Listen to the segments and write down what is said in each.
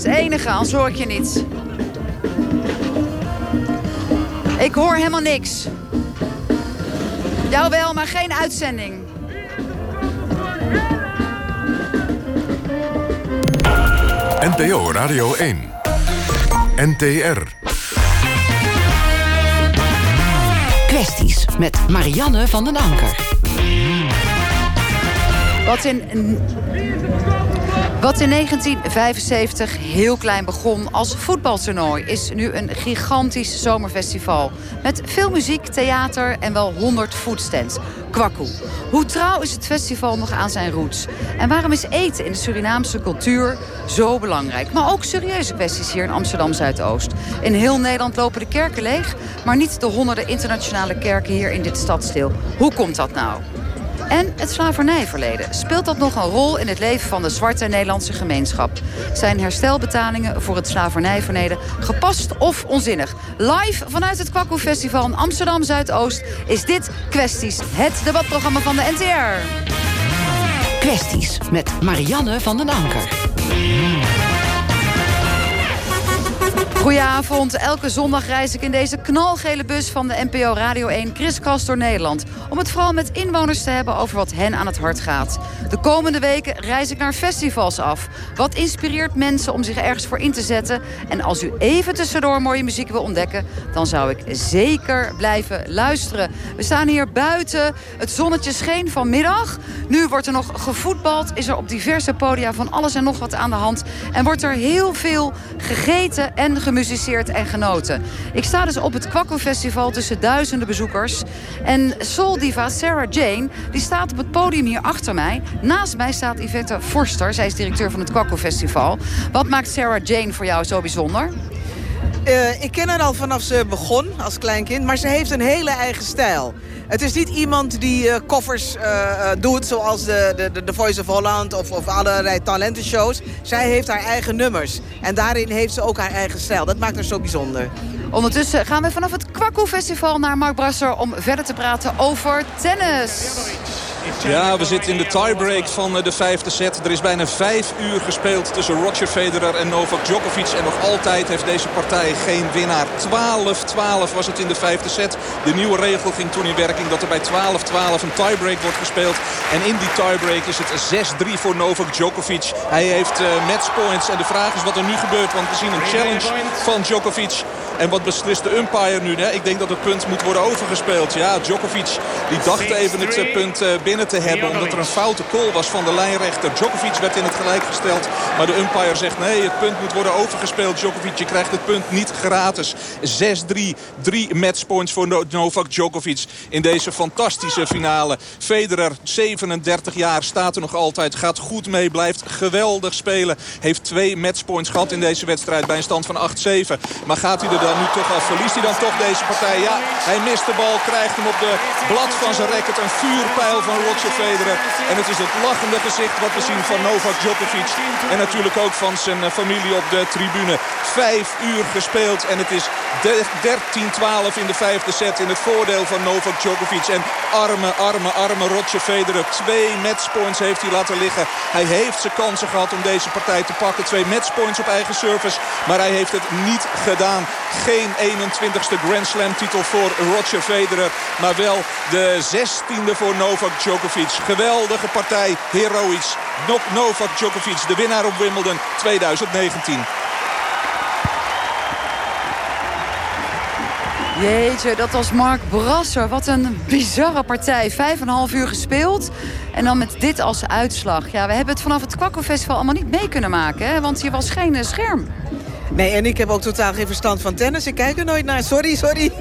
is het enige, anders hoor ik je niet. Ik hoor helemaal niks. Jou wel, maar geen uitzending. NPO Radio 1. NTR. Kwesties met Marianne van den Anker. Wat in wat in 1975 heel klein begon als voetbaltoernooi... is nu een gigantisch zomerfestival. Met veel muziek, theater en wel 100 foodstands. Kwakkoe. Hoe trouw is het festival nog aan zijn roots? En waarom is eten in de Surinaamse cultuur zo belangrijk? Maar ook serieuze kwesties hier in Amsterdam-Zuidoost. In heel Nederland lopen de kerken leeg... maar niet de honderden internationale kerken hier in dit stadsdeel. Hoe komt dat nou? En het slavernijverleden. Speelt dat nog een rol in het leven van de zwarte Nederlandse gemeenschap? Zijn herstelbetalingen voor het slavernijverleden gepast of onzinnig? Live vanuit het Kwakkoe Festival in Amsterdam Zuidoost is dit Kwesties, het debatprogramma van de NTR. Kwesties met Marianne van den Anker. Goedenavond. Elke zondag reis ik in deze knalgele bus van de NPO Radio 1 kriskast door Nederland. Om het vooral met inwoners te hebben over wat hen aan het hart gaat. De komende weken reis ik naar festivals af. Wat inspireert mensen om zich ergens voor in te zetten? En als u even tussendoor mooie muziek wil ontdekken... dan zou ik zeker blijven luisteren. We staan hier buiten. Het zonnetje scheen vanmiddag. Nu wordt er nog gevoetbald. Is er op diverse podia van alles en nog wat aan de hand. En wordt er heel veel gegeten en gemusiceerd en genoten. Ik sta dus op het Kwakko Festival tussen duizenden bezoekers. En soul diva Sarah Jane die staat op het podium hier achter mij. Naast mij staat Yvette Forster. Zij is directeur van het Kwakko Festival. Wat maakt Sarah Jane voor jou zo bijzonder? Uh, ik ken haar al vanaf ze begon als kleinkind, maar ze heeft een hele eigen stijl. Het is niet iemand die uh, koffers uh, doet zoals de, de, de Voice of Holland of, of allerlei talentenshows. Zij heeft haar eigen nummers. En daarin heeft ze ook haar eigen stijl. Dat maakt haar zo bijzonder. Ondertussen gaan we vanaf het Kwakkoe Festival naar Mark Brasser... om verder te praten over tennis. Ja, we zitten in de tiebreak van eh, de vijfde set. Er is bijna vijf uur gespeeld tussen Roger Federer en Novak Djokovic. En nog altijd heeft deze partij geen winnaar. 12-12 was het in de vijfde set. De nieuwe regel ging toen in werking dat er bij 12-12 een tiebreak wordt gespeeld. En in die tiebreak is het 6-3 voor Novak Djokovic. Hij heeft uh, matchpoints. En de vraag is wat er nu gebeurt. Want we zien een challenge van Djokovic. En wat beslist de umpire nu? Hè? Ik denk dat het punt moet worden overgespeeld. Ja, Djokovic die dacht even het uh, punt binnen te hebben. Omdat er een foute call was van de lijnrechter. Djokovic werd in het gelijk gesteld. Maar de umpire zegt nee, het punt moet worden overgespeeld. Djokovic, je krijgt het punt niet gratis. 6-3. Drie matchpoints voor Novak Djokovic in deze fantastische finale. Federer, 37 jaar, staat er nog altijd. Gaat goed mee, blijft geweldig spelen. Heeft twee matchpoints gehad in deze wedstrijd bij een stand van 8-7. Maar gaat hij er dan nu toch af? Verliest hij dan toch deze partij? Ja, hij mist de bal, krijgt hem op de blad van zijn racket. Een vuurpijl van Roger Federer. En het is het lachende gezicht wat we zien van Novak Djokovic. En natuurlijk ook van zijn eh, familie op de tribune. Vijf uur gespeeld en het is 13-12 in de vijfde set in het voordeel van Novak Djokovic. En arme, arme, arme Roger Federer. Twee matchpoints heeft hij laten liggen. Hij heeft zijn kansen gehad om deze partij te pakken. Twee matchpoints op eigen service. Maar hij heeft het niet gedaan. Geen 21ste Grand Slam titel voor Roger Federer. Maar wel de 16e voor Novak Djokovic. Geweldige partij. Heroïs. Novak Djokovic, de winnaar op Wimbledon 2019. Jeetje, dat was Mark Brasser. Wat een bizarre partij. Vijf en een half uur gespeeld. En dan met dit als uitslag. Ja, we hebben het vanaf het Kwakko Festival allemaal niet mee kunnen maken. Hè? Want hier was geen scherm. Nee, en ik heb ook totaal geen verstand van tennis. Ik kijk er nooit naar. Sorry, sorry.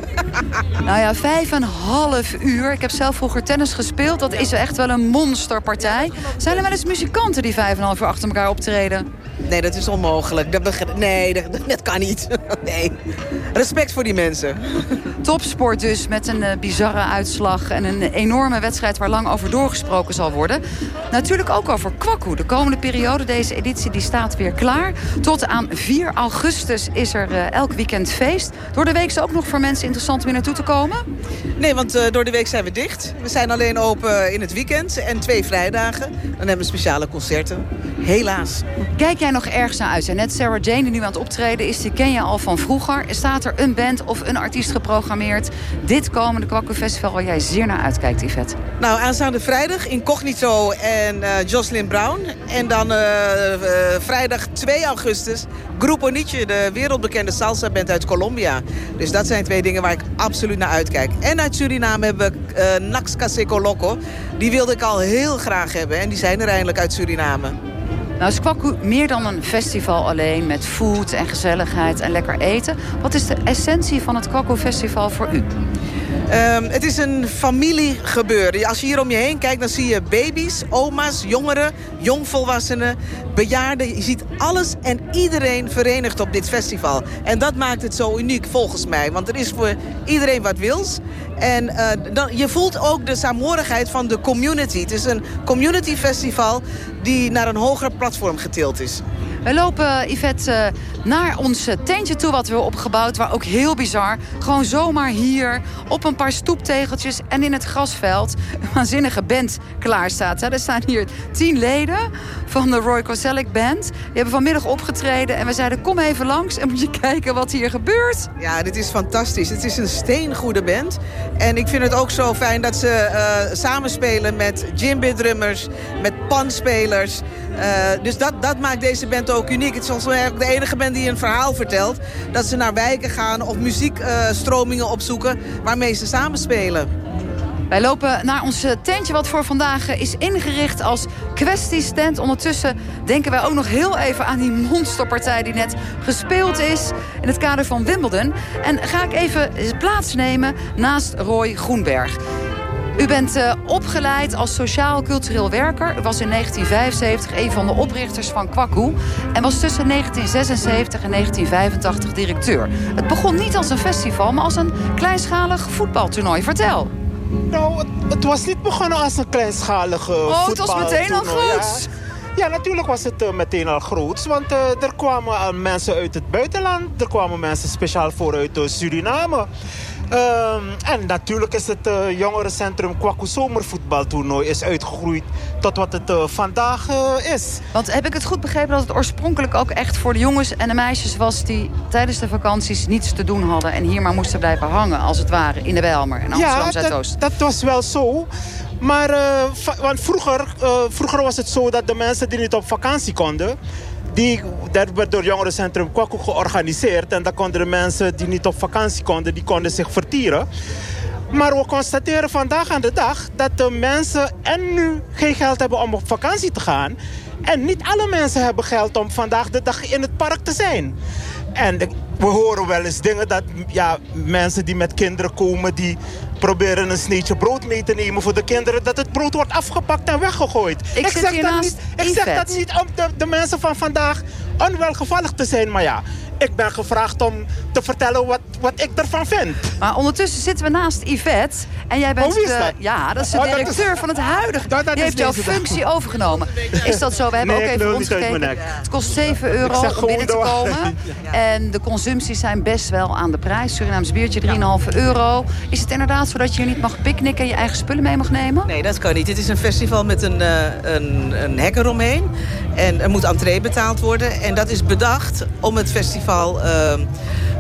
Nou ja, vijf en een half uur. Ik heb zelf vroeger tennis gespeeld. Dat is echt wel een monsterpartij. Zijn er wel eens muzikanten die vijf en een half uur achter elkaar optreden? Nee, dat is onmogelijk. Dat nee, dat, dat, kan niet. Nee. Respect voor die mensen. Topsport dus, met een uh, bizarre uitslag... en een enorme wedstrijd waar lang over doorgesproken zal worden. Natuurlijk ook over Kwakkoe. De komende periode, deze editie, die staat weer klaar. Tot aan 4 augustus is er uh, elk weekend feest. Door de week is ook nog voor mensen interessant om hier naartoe te komen? Nee, want uh, door de week zijn we dicht. We zijn alleen open in het weekend en twee vrijdagen. Dan hebben we speciale concerten. Helaas. Kijk jij nog nog ergens naar uit? Net Sarah Jane, die nu aan het optreden is, die ken je al van vroeger. Staat er een band of een artiest geprogrammeerd... dit komende Kwaku Festival waar jij zeer naar uitkijkt, Yvette? Nou, aanstaande vrijdag Incognito en uh, Jocelyn Brown. En dan uh, uh, vrijdag 2 augustus Grupo Nietzsche, de wereldbekende salsa-band uit Colombia. Dus dat zijn twee dingen waar ik absoluut naar uitkijk. En uit Suriname hebben we uh, Naxca Seco Loco. Die wilde ik al heel graag hebben en die zijn er eindelijk uit Suriname. Nou is meer dan een festival alleen met food en gezelligheid en lekker eten. Wat is de essentie van het Kwaku Festival voor u? Um, het is een familiegebeuren. Als je hier om je heen kijkt, dan zie je baby's, oma's, jongeren, jongvolwassenen, bejaarden. Je ziet alles en iedereen verenigd op dit festival. En dat maakt het zo uniek volgens mij. Want er is voor iedereen wat wils. En uh, dan, je voelt ook de saamhorigheid van de community. Het is een community festival die naar een hoger platform getild is. We lopen, Yvette, naar ons tentje toe wat we hebben opgebouwd. Waar ook heel bizar, gewoon zomaar hier op een paar stoeptegeltjes en in het grasveld een waanzinnige band klaar staat. Er staan hier tien leden van de Roy Koselleck Band. Die hebben vanmiddag opgetreden en we zeiden kom even langs en moet je kijken wat hier gebeurt. Ja, dit is fantastisch. Het is een steengoede band. En ik vind het ook zo fijn dat ze uh, samenspelen met djembe-drummers, met panspelers. Uh, dus dat, dat maakt deze band ook uniek. Het is volgens mij de enige band die een verhaal vertelt. Dat ze naar wijken gaan of muziekstromingen uh, opzoeken waarmee ze samenspelen. Wij lopen naar ons tentje wat voor vandaag is ingericht als kwestiestent. Ondertussen denken wij ook nog heel even aan die monsterpartij die net gespeeld is in het kader van Wimbledon. En ga ik even plaatsnemen naast Roy Groenberg. U bent uh, opgeleid als sociaal-cultureel werker. U was in 1975 een van de oprichters van Kwaku. En was tussen 1976 en 1985 directeur. Het begon niet als een festival, maar als een kleinschalig voetbaltoernooi. Vertel. Nou, het, het was niet begonnen als een kleinschalige oh, het was meteen al groot. Ja. ja. natuurlijk was het uh, meteen al groot. Want uh, er kwamen uh, mensen uit het buitenland. Er kwamen mensen speciaal voor uit Suriname. Um, en natuurlijk is het uh, jongerencentrum Kwaku Zomervoetbaltoernooi is uitgegroeid tot wat het uh, vandaag uh, is. Want heb ik het goed begrepen dat het oorspronkelijk ook echt voor de jongens en de meisjes was... die tijdens de vakanties niets te doen hadden en hier maar moesten blijven hangen als het ware in de Bijlmer in Amsterdam Zuidoost? Ja, dat, dat was wel zo. Maar want vroeger, vroeger was het zo dat de mensen die niet op vakantie konden die, dat werd door jongerencentrum Kwaku georganiseerd. En dan konden de mensen die niet op vakantie konden, die konden zich vertieren. Maar we constateren vandaag aan de dag dat de mensen en nu geen geld hebben om op vakantie te gaan. En niet alle mensen hebben geld om vandaag de dag in het park te zijn. En we horen wel eens dingen dat ja, mensen die met kinderen komen... die proberen een sneetje brood mee te nemen voor de kinderen... dat het brood wordt afgepakt en weggegooid. Ik, ik zeg, dat niet, ik zeg dat niet om de, de mensen van vandaag onwelgevallig te zijn. Maar ja, ik ben gevraagd om te vertellen wat, wat ik ervan vind. Maar ondertussen zitten we naast Yvette. En jij bent oh, is de, ja, dat is de Oh, directeur is- van het huidige. Dat- dat Die heeft jouw functie overgenomen. Is dat zo? We hebben Nee, ook even mijn nek. Het kost 7 euro om binnen te komen. En de consumpties zijn best wel aan de prijs. Surinaams biertje 3,5 euro. Is het inderdaad zo dat je hier niet mag picknicken en je eigen spullen mee mag nemen? Nee, dat kan niet. Dit is een festival met een, uh, een, een hek eromheen. En er moet entree betaald worden. En dat is bedacht om het festival... Uh,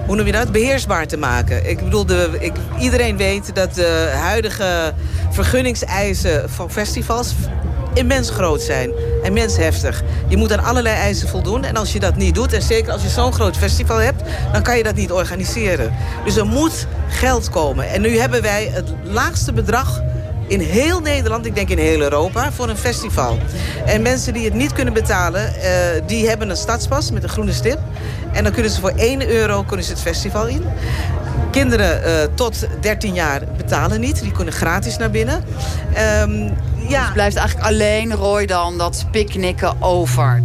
hoe noem je dat? Beheersbaar te maken. Ik bedoel, de, ik, iedereen weet dat de huidige vergunningseisen van festivals immens groot zijn. Immens heftig. Je moet aan allerlei eisen voldoen. En als je dat niet doet, en zeker als je zo'n groot festival hebt... dan kan je dat niet organiseren. Dus er moet geld komen. En nu hebben wij het laagste bedrag in heel Nederland, ik denk in heel Europa, voor een festival. En mensen die het niet kunnen betalen, uh, die hebben een stadspas met een groene stip. En dan kunnen ze voor 1 euro kunnen ze het festival in. Kinderen uh, tot 13 jaar betalen niet. Die kunnen gratis naar binnen. Um, ja. Dus blijft eigenlijk alleen Roy dan dat picknicken over.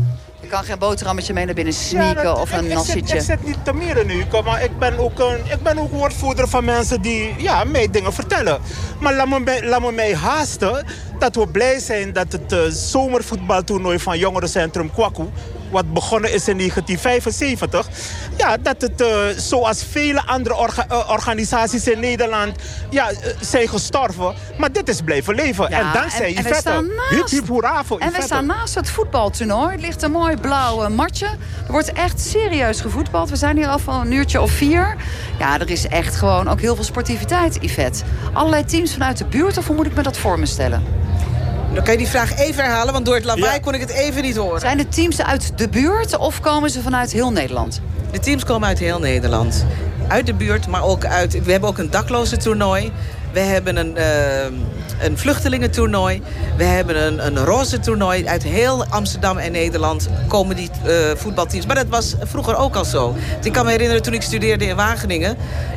Kan geen boterhammetje mee naar binnen sneaken Ja, dat- of een ik, ik, zit, nassietje. ik zit niet te mieren nu, maar ik ben, ook een, ik ben ook woordvoerder van mensen die ja, mij dingen vertellen. Maar laat me, mij- laat me mij haasten dat we blij zijn dat het eh, zomervoetbaltoernooi van Jongerencentrum Kwaku wat begonnen is in 1975... Ja, dat het uh, zoals vele andere orga uh, organisaties in Nederland ja, uh, zijn gestorven. Maar dit is blijven leven. Ja, en dankzij en, en Yvette. staan naast, Hip, hip, hoera voor En we Yvette. staan naast het voetbaltoernooi. Het ligt een mooi blauw matje. Er wordt echt serieus gevoetbald. We zijn hier al van een uurtje of vier. Ja, er is echt gewoon ook heel veel sportiviteit, Yvette. Allerlei teams vanuit de buurt, of hoe moet ik me dat voor me stellen? Dan kan je die vraag even herhalen, want door het lawaai Ja. kon ik het even niet horen. Zijn de teams uit de buurt of komen ze vanuit heel Nederland? De teams komen uit heel Nederland. Uit de buurt, maar ook uit... We hebben ook een dakloze toernooi. We hebben een, uh, een vluchtelingentoernooi. We hebben een, een roze toernooi. Uit heel Amsterdam en Nederland komen die uh, voetbalteams. Maar dat was vroeger ook al zo. Ik kan me herinneren toen ik studeerde in Wageningen.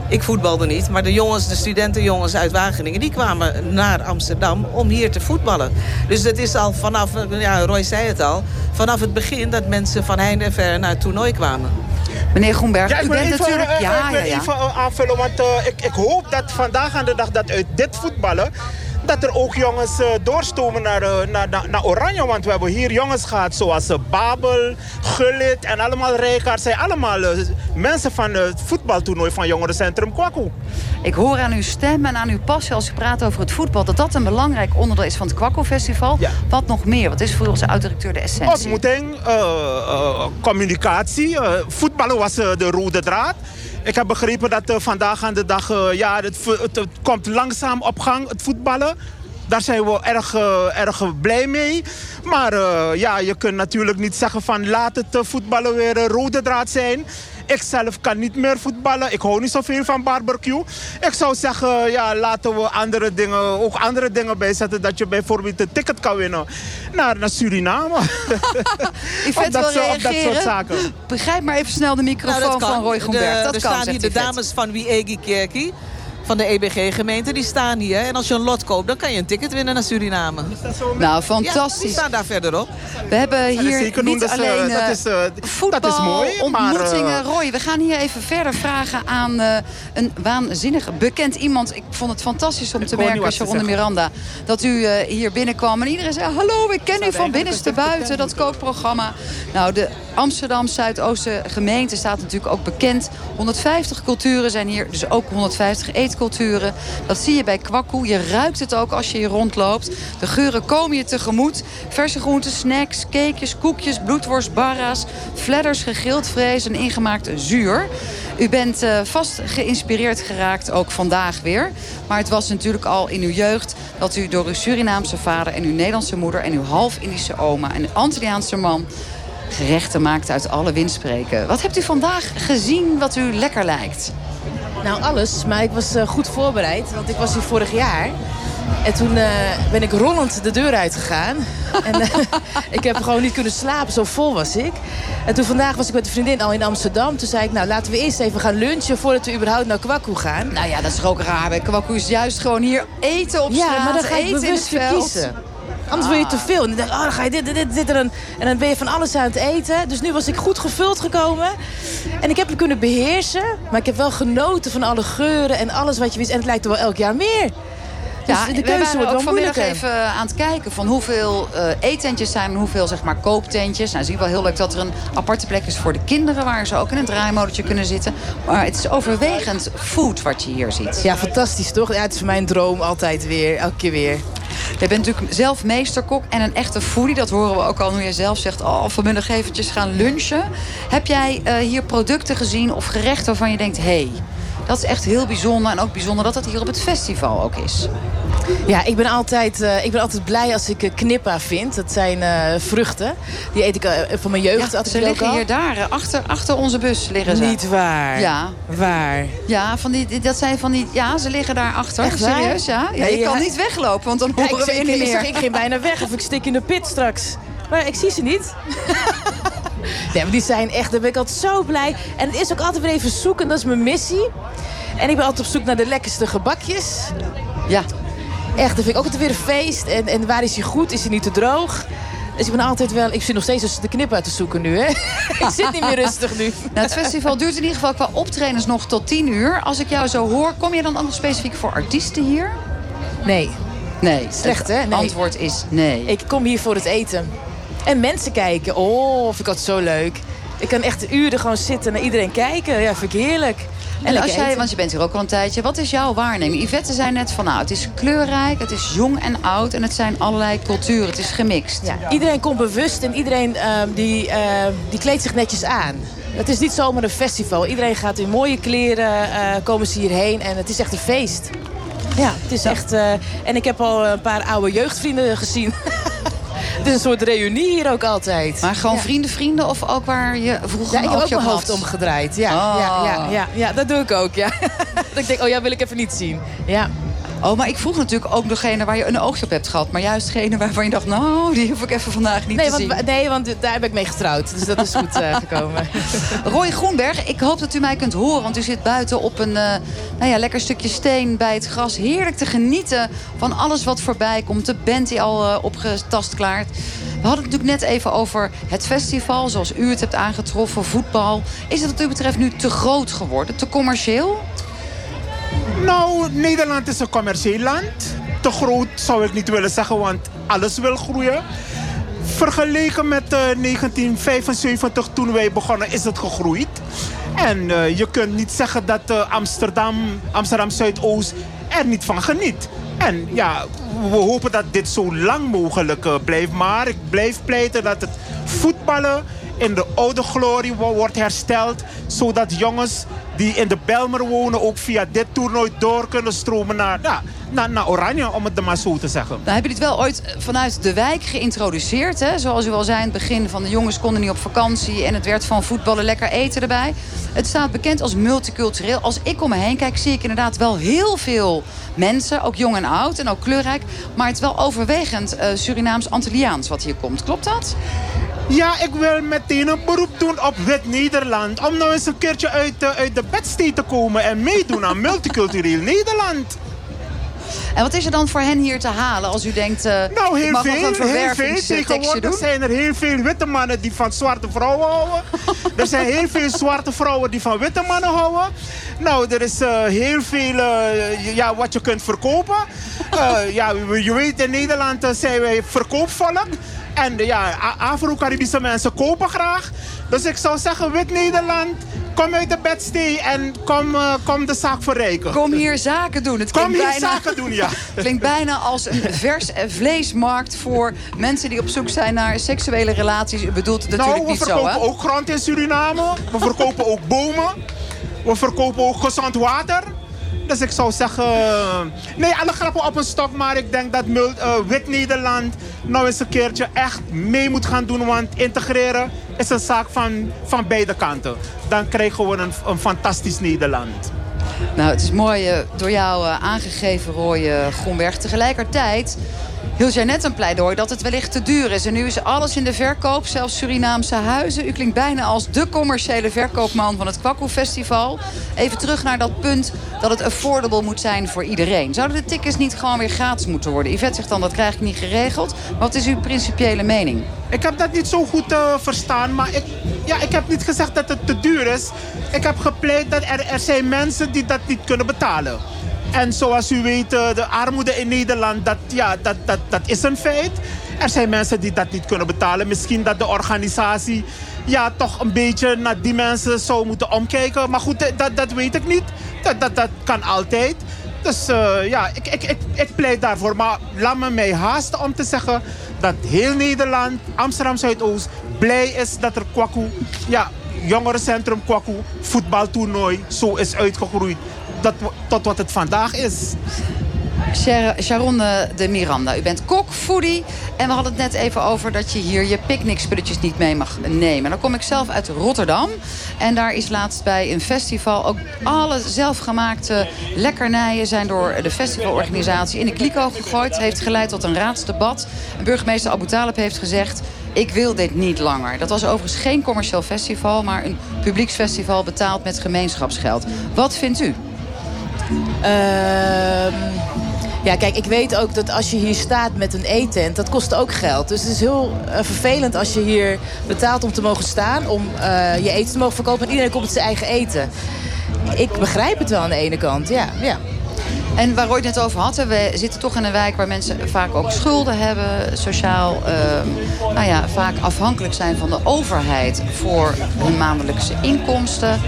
Ik voetbalde niet, maar de jongens, de studentenjongens uit Wageningen... die kwamen naar Amsterdam om hier te voetballen. Dus het is al vanaf, ja, Roy zei het al... vanaf het begin dat mensen van heinde en ver naar het toernooi kwamen. Meneer Groenberg, Ja, u ik wil bent even, natuurlijk... eh, ja, ik wil ja, ja. even eh, aanvullen, want eh, ik, ik hoop dat vandaag aan de dag dat uit dit voetballen... dat er ook jongens eh, doorstomen naar, eh, naar, naar, naar Oranje. Want we hebben hier jongens gehad zoals eh, Babel, Gullit en allemaal Rijkaard. zijn allemaal mensen van het voetbaltoernooi van Jongerencentrum Kwaku. Ik hoor aan uw stem en aan uw passie als u praat over het voetbal... dat dat een belangrijk onderdeel is van het Kwakko Festival. Ja. Wat nog meer? Wat is voor onze oud-directeur de essentie? Ontmoeting, communicatie. eh, voetballen was de rode draad. Ik heb begrepen dat eh, vandaag aan de dag... eh, ja, het, het, komt langzaam op gang, het voetballen. Daar zijn we erg, eh, erg blij mee. Maar ja, je kunt natuurlijk niet zeggen van... laat het voetballen weer een rode draad zijn. Ik zelf kan niet meer voetballen. Ik hou niet zoveel van barbecue. Ik zou zeggen, ja, laten we andere dingen, ook andere dingen bijzetten. Dat je bijvoorbeeld een ticket kan winnen naar, naar Suriname. Op dat, wil soort- op dat reageren. soort zaken. Begrijp maar even snel de microfoon van Roy Groenberg. De- dat er kan, staan hier de dames van Wiegi Kerkie. Van de EBG-gemeente, die staan hier. En als je een lot koopt, dan kan je een ticket winnen naar Suriname. Nou, Ja, die fantastisch. staan daar verderop. We hebben hier niet dat is, eh, alleen dat eh, is, eh, voetbal, dat is mooi, maar, ontmoetingen. eh, Roy, we gaan hier even verder vragen aan eh, een waanzinnig bekend iemand. Ik vond het fantastisch om te merken, Sharonde zeggen. Miranda... dat u eh, hier binnenkwam en iedereen zei... hallo, ik ken u van binnenste buiten, dat kookprogramma. Nou, de Amsterdam Zuidoosten gemeente staat natuurlijk ook bekend. 150 culturen zijn hier, dus ook 150 eetculturen. Dat zie je bij Kwakkoe. Je ruikt het ook als je hier rondloopt. De geuren komen je tegemoet. Verse groenten, snacks, cakejes, koekjes, bloedworst, barra's... fladders, gegrild vlees en ingemaakt zuur. U bent eh, vast geïnspireerd geraakt, ook vandaag weer. Maar het was natuurlijk al in uw jeugd... dat u door uw Surinaamse vader en uw Nederlandse moeder... en uw half-Indische oma en een Antilliaanse man gerechten maakt uit alle windspreken. Wat hebt u vandaag gezien wat u lekker lijkt? Nou, alles. Maar ik was eh, goed voorbereid. Want ik was hier vorig jaar. En toen eh, ben ik rollend de deur uitgegaan. en eh, ik heb gewoon niet kunnen slapen, zo vol was ik. En toen vandaag was ik met een vriendin al in Amsterdam. Toen zei ik, nou laten we eerst even gaan lunchen... voordat we überhaupt naar Kwaku gaan. Nou ja, dat is toch ook raar. Bij Kwakkoe is juist gewoon hier eten op straat, Ja, maar dan ga ik eten in het bewust veld. kiezen. Anders wil je te veel. En dan denk oh, dan ga je dit, dit, dit, en dan, en dan ben je van alles aan het eten. Dus nu was ik goed gevuld gekomen. En ik heb het kunnen beheersen. Maar ik heb wel genoten van alle geuren en alles wat je wist. En het lijkt er wel elk jaar meer. Dus Ja, de we waren ook vanmiddag moeilijker. even aan het kijken van hoeveel eh eetentjes zijn en hoeveel zeg maar kooptentjes. Nou, zie je wel heel leuk dat er een aparte plek is voor de kinderen waar ze ook in een draaimotortje kunnen zitten. Maar het is overwegend food wat je hier ziet. Ja, fantastisch toch? Ja, het is voor mij een droom altijd weer, elke keer weer. Je bent natuurlijk zelf meesterkok en een echte foodie. Dat horen we ook al hoe je zelf zegt, oh, vanmiddag eventjes gaan lunchen. Heb jij eh, hier producten gezien of gerechten waarvan je denkt, hé, hey, dat is echt heel bijzonder. En ook bijzonder dat het hier op het festival ook is. Ja, ik ben altijd, eh, ik ben altijd blij als ik eh, knippa vind. Dat zijn eh, vruchten. Die eet ik eh, van mijn jeugd. Ja, altijd ze liggen al. hier daar, achter, achter onze bus liggen ze. Niet waar. Ja. Waar. Ja, van die, dat zijn van die, ja, ze liggen daar achter. Echt? Serieus, ja? ja je kan niet weglopen, want dan Ja, horen ik, we ik, niet ik, meer. ik ging bijna weg of ik stik in de pit straks. Maar ik zie ze niet. nee, maar die zijn echt, daar ben ik altijd zo blij. En het is ook altijd weer even zoeken, dat is mijn missie. En ik ben altijd op zoek naar de lekkerste gebakjes. Ja, Echt, dat vind ik ook altijd weer een feest. En, en waar is hij goed? Is hij niet te droog? Dus ik ben altijd wel... Ik zit nog steeds de knip uit te zoeken nu, hè? ik zit niet meer rustig nu. nou, het festival duurt in ieder geval qua optredens nog tot 10 uur. Als ik jou zo hoor, kom je dan ook nog specifiek voor artiesten hier? Nee, Nee. Slecht, hè? Nee. antwoord is nee. ik kom hier voor het eten. En mensen kijken. Oh, vind ik dat zo leuk. Ik kan echt uren gewoon zitten naar iedereen kijken. Ja, vind ik heerlijk. En als jij, want je bent hier ook al een tijdje, wat is jouw waarneming? Yvette zei net van nou, het is kleurrijk, het is jong en oud en het zijn allerlei culturen, het is gemixt. Ja, iedereen komt bewust en iedereen ehm, die, ehm, die kleedt zich netjes aan. Het is niet zomaar een festival. Iedereen gaat in mooie kleren, uh, komen ze hierheen en het is echt een feest. Ja, het is echt... Uh, en ik heb al een paar oude jeugdvrienden gezien. Het is een soort reunie hier ook altijd. Maar gewoon vrienden, vrienden of ook waar je vroeger Ja, ik heb ook mijn hoofd omgedraaid. Ja, ja, ja, ja, ja, dat doe ik ook, ja. dat ik denk, oh ja, wil ik even niet zien. Ja. Oh, maar ik vroeg natuurlijk ook degene waar je een oogje op hebt gehad. Maar juist degene waarvan je dacht, nou, die hoef ik even vandaag niet nee, te want, zien. Nee, want daar heb ik mee getrouwd. Dus dat is goed uh, gekomen. Roy Groenberg, ik hoop dat u mij kunt horen. Want u zit buiten op een uh, nou ja, lekker stukje steen bij het gras. Heerlijk te genieten van alles wat voorbij komt. De band die al uh, opgetast klaart. We hadden het natuurlijk net even over het festival. Zoals u het hebt aangetroffen, voetbal. Is het wat u betreft nu te groot geworden? Te commercieel? Nou, Nederland is een commercieel land. Te groot zou ik niet willen zeggen, want alles wil groeien. Vergeleken met uh, 1975, toen wij begonnen, is het gegroeid. En uh, je kunt niet zeggen dat uh, Amsterdam, Amsterdam Zuidoost er niet van geniet. En ja, we hopen dat dit zo lang mogelijk blijft. Maar ik blijf pleiten dat het voetballen in de oude glorie wordt hersteld. Zodat jongens die in de Belmer wonen ook via dit toernooi door kunnen stromen naar, naar, naar Oranje, om het maar zo te zeggen. Nou, heb je dit wel ooit vanuit de wijk geïntroduceerd? Hè? Zoals u al zei in het begin, van de jongens konden niet op vakantie... en het werd van voetballen lekker eten erbij. Het staat bekend als multicultureel. Als ik om me heen kijk, zie ik inderdaad wel heel veel mensen. Ook jong en oud en ook kleurrijk. Maar het is wel overwegend uh, Surinaams-Antilliaans wat hier komt. Klopt dat? Ja, ik wil meteen een beroep doen op Wit-Nederland. Om nou eens een keertje uit de, uit de bedstee te komen en meedoen aan multicultureel Nederland. En wat is er dan voor hen hier te halen als u denkt... Uh, nou, heel mag veel. Een heel veel. Tegenwoordig zijn er heel veel witte mannen die van zwarte vrouwen houden. er zijn heel veel zwarte vrouwen die van witte mannen houden. Nou, er is uh, heel veel uh, ja, wat je kunt verkopen. ja, je weet, in Nederland zijn wij verkoopvolk. En ja, Afro-Caribische mensen kopen graag. Dus ik zou zeggen, Wit-Nederland, kom uit de bedstee en kom, uh, kom de zaak verrijken. Kom hier zaken doen. Het kom hier bijna, zaken doen, ja. klinkt bijna als een vers vleesmarkt voor mensen die op zoek zijn naar seksuele relaties. U bedoelt het natuurlijk nou, niet zo, hè? we verkopen ook grond in Suriname. We verkopen ook bomen. We verkopen ook gezond water. Dus ik zou zeggen... Nee, alle grappen op een stok. Maar ik denk dat uh, Wit-Nederland nou eens een keertje echt mee moet gaan doen. Want integreren is een zaak van, van beide kanten. Dan krijgen we een, een fantastisch Nederland. Nou, het is mooi uh, door jou uh, aangegeven, Roy Groenberg. Tegelijkertijd hield jij net een pleidooi dat het wellicht te duur is. En nu is alles in de verkoop, zelfs Surinaamse huizen. U klinkt bijna als de commerciële verkoopman van het Kwaku Festival. Even terug naar dat punt dat het affordable moet zijn voor iedereen. Zouden de tickets niet gewoon weer gratis moeten worden? Yvette zegt dan, dat krijg ik niet geregeld. Wat is uw principiële mening? Ik heb dat niet zo goed uh, verstaan, maar ik, ja, ik heb niet gezegd dat het te duur is. Ik heb gepleit dat er, er zijn mensen die dat niet kunnen betalen. En zoals u weet, de armoede in Nederland, dat, ja, dat, dat, dat is een feit. Er zijn mensen die dat niet kunnen betalen. Misschien dat de organisatie ja, toch een beetje naar die mensen zou moeten omkijken. Maar goed, dat, dat weet ik niet. Dat, dat, dat kan altijd. Dus uh, ja, ik, ik, ik, ik pleit daarvoor. Maar laat me mij haasten om te zeggen dat heel Nederland, Amsterdam Zuidoost, blij is dat er Kwaku, ja, jongerencentrum Kwaku, voetbaltoernooi zo is uitgegroeid dat, tot wat het vandaag is. Sharon de Miranda, u bent kok, foodie. En we hadden het net even over dat je hier je picknickspulletjes niet mee mag nemen. Dan kom ik zelf uit Rotterdam. En daar is laatst bij een festival ook alle zelfgemaakte lekkernijen... zijn door de festivalorganisatie in de kliko gegooid. heeft geleid tot een raadsdebat. Burgemeester Abu Talib heeft gezegd... Ik wil dit niet langer. Dat was overigens geen commercieel festival... maar een publieksfestival betaald met gemeenschapsgeld. Wat vindt u? Uh, ja, kijk, ik weet ook dat als je hier staat met een eetent, dat kost ook geld. Dus het is heel uh, vervelend als je hier betaalt om te mogen staan, om uh, je eten te mogen verkopen en iedereen komt met zijn eigen eten. Ik begrijp het wel aan de ene kant, ja. ja. En waar Roy het net over had, we zitten toch in een wijk waar mensen vaak ook schulden hebben, sociaal ehm, nou ja, vaak afhankelijk zijn van de overheid voor hun maandelijkse inkomsten.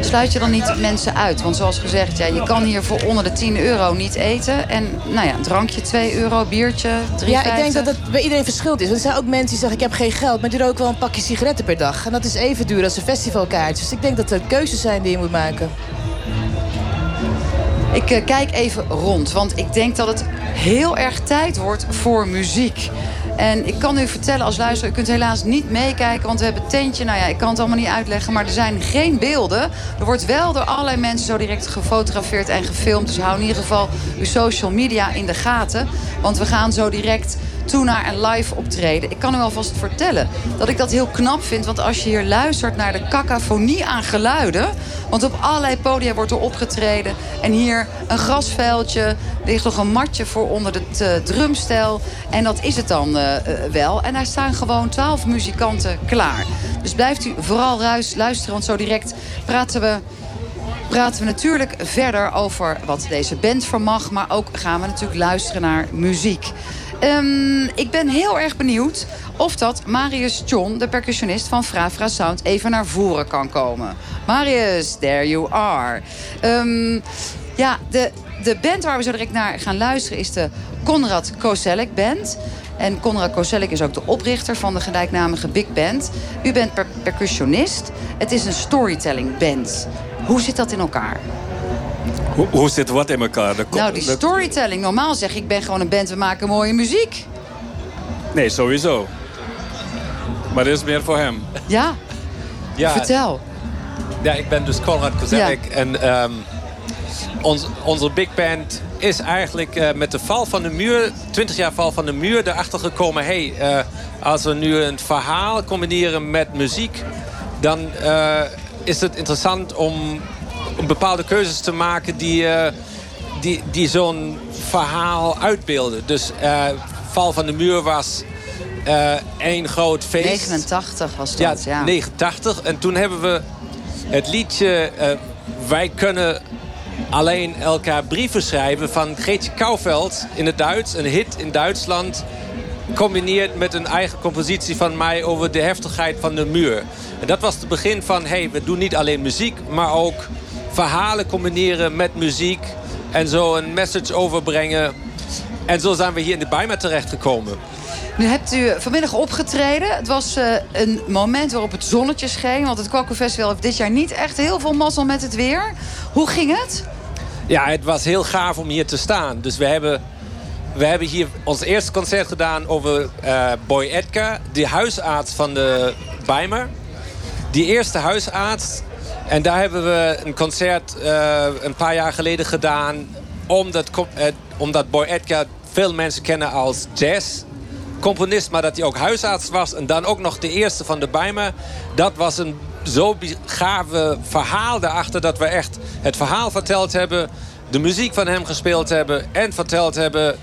Sluit je dan niet mensen uit? Want zoals gezegd, ja, je kan hier voor onder de 10 euro niet eten. En nou ja, een drankje 2 euro, biertje 3,50. Ja, ik denk dat het bij iedereen verschilt is. Want er zijn ook mensen die zeggen, ik heb geen geld... maar die roken wel een pakje sigaretten per dag. En dat is even duur als een festivalkaartje. Dus ik denk dat er keuzes zijn die je moet maken. Ik uh, kijk even rond, want ik denk dat het heel erg tijd wordt voor muziek. En ik kan u vertellen als luisteraar, u kunt helaas niet meekijken... want we hebben tentje, nou ja, ik kan het allemaal niet uitleggen... maar er zijn geen beelden. Er wordt wel door allerlei mensen zo direct gefotografeerd en gefilmd. Dus hou in ieder geval uw social media in de gaten. Want we gaan zo direct toe naar een live optreden. Ik kan u alvast vertellen dat ik dat heel knap vind. Want als je hier luistert naar de cacophonie aan geluiden... want op allerlei podia wordt er opgetreden. En hier een grasveldje, ligt nog een matje voor onder het uh, drumstel. En dat is het dan uh, wel. En daar staan gewoon twaalf muzikanten klaar. Dus blijft u vooral luisteren, want zo direct praten we praten we natuurlijk verder over wat deze band vermag. Maar ook gaan we natuurlijk luisteren naar muziek. Um, ik ben heel erg benieuwd of dat Marius John, de percussionist van Frafra Sound, even naar voren kan komen. Marius, there you are. Um, ja, de, de band waar we zo direct naar gaan luisteren is de Konrad Koselek Band. En Konrad Koselek is ook de oprichter van de gelijknamige Big Band. U bent per percussionist. Het is een storytelling band. Hoe zit dat in elkaar? Hoe, hoe zit wat in elkaar? De nou, die storytelling. Normaal zeg ik, ben gewoon een band, we maken mooie muziek. Nee, sowieso. Maar dit is meer voor hem. Ja, ja vertel. Ja, ik ben dus Konrad Kozelek. Ja. En um, ons, onze big band is eigenlijk uh, met de val van de muur... 20 jaar val van de muur erachter gekomen... hey, uh, als we nu een verhaal combineren met muziek... dan uh, is het interessant om bepaalde keuzes te maken die, uh, die, die zo'n verhaal uitbeelden. Dus uh, Val van de Muur was uh, één groot feest. 89 was dat, ja. ja. 89. En toen hebben we het liedje Wij kunnen alleen elkaar brieven schrijven... van Greetje Kouwveld in het Duits. Een hit in Duitsland combineerd met een eigen compositie van mij over de heftigheid van de muur. En dat was het begin van, hey, we doen niet alleen muziek, maar ook verhalen combineren met muziek. En zo een message overbrengen. En zo zijn we hier in de Bijma terechtgekomen. Nu hebt u vanmiddag opgetreden. Het was uh, een moment waarop het zonnetje scheen. Want het Coco Festival heeft dit jaar niet echt heel veel mazzel met het weer. Hoe ging het? Ja, het was heel gaaf om hier te staan. Dus we hebben, we hebben hier ons eerste concert gedaan over uh, Boy Edgar. De huisarts van de Bijmer. Die eerste huisarts en daar hebben we een concert uh, een paar jaar geleden gedaan. Omdat, uh, omdat Boy Edgar veel mensen kennen als jazzcomponist. Maar dat hij ook huisarts was. En dan ook nog de eerste van de Bijmer. Dat was een zo gave verhaal daarachter. Dat we echt het verhaal verteld hebben. De muziek van hem gespeeld hebben. En verteld hebben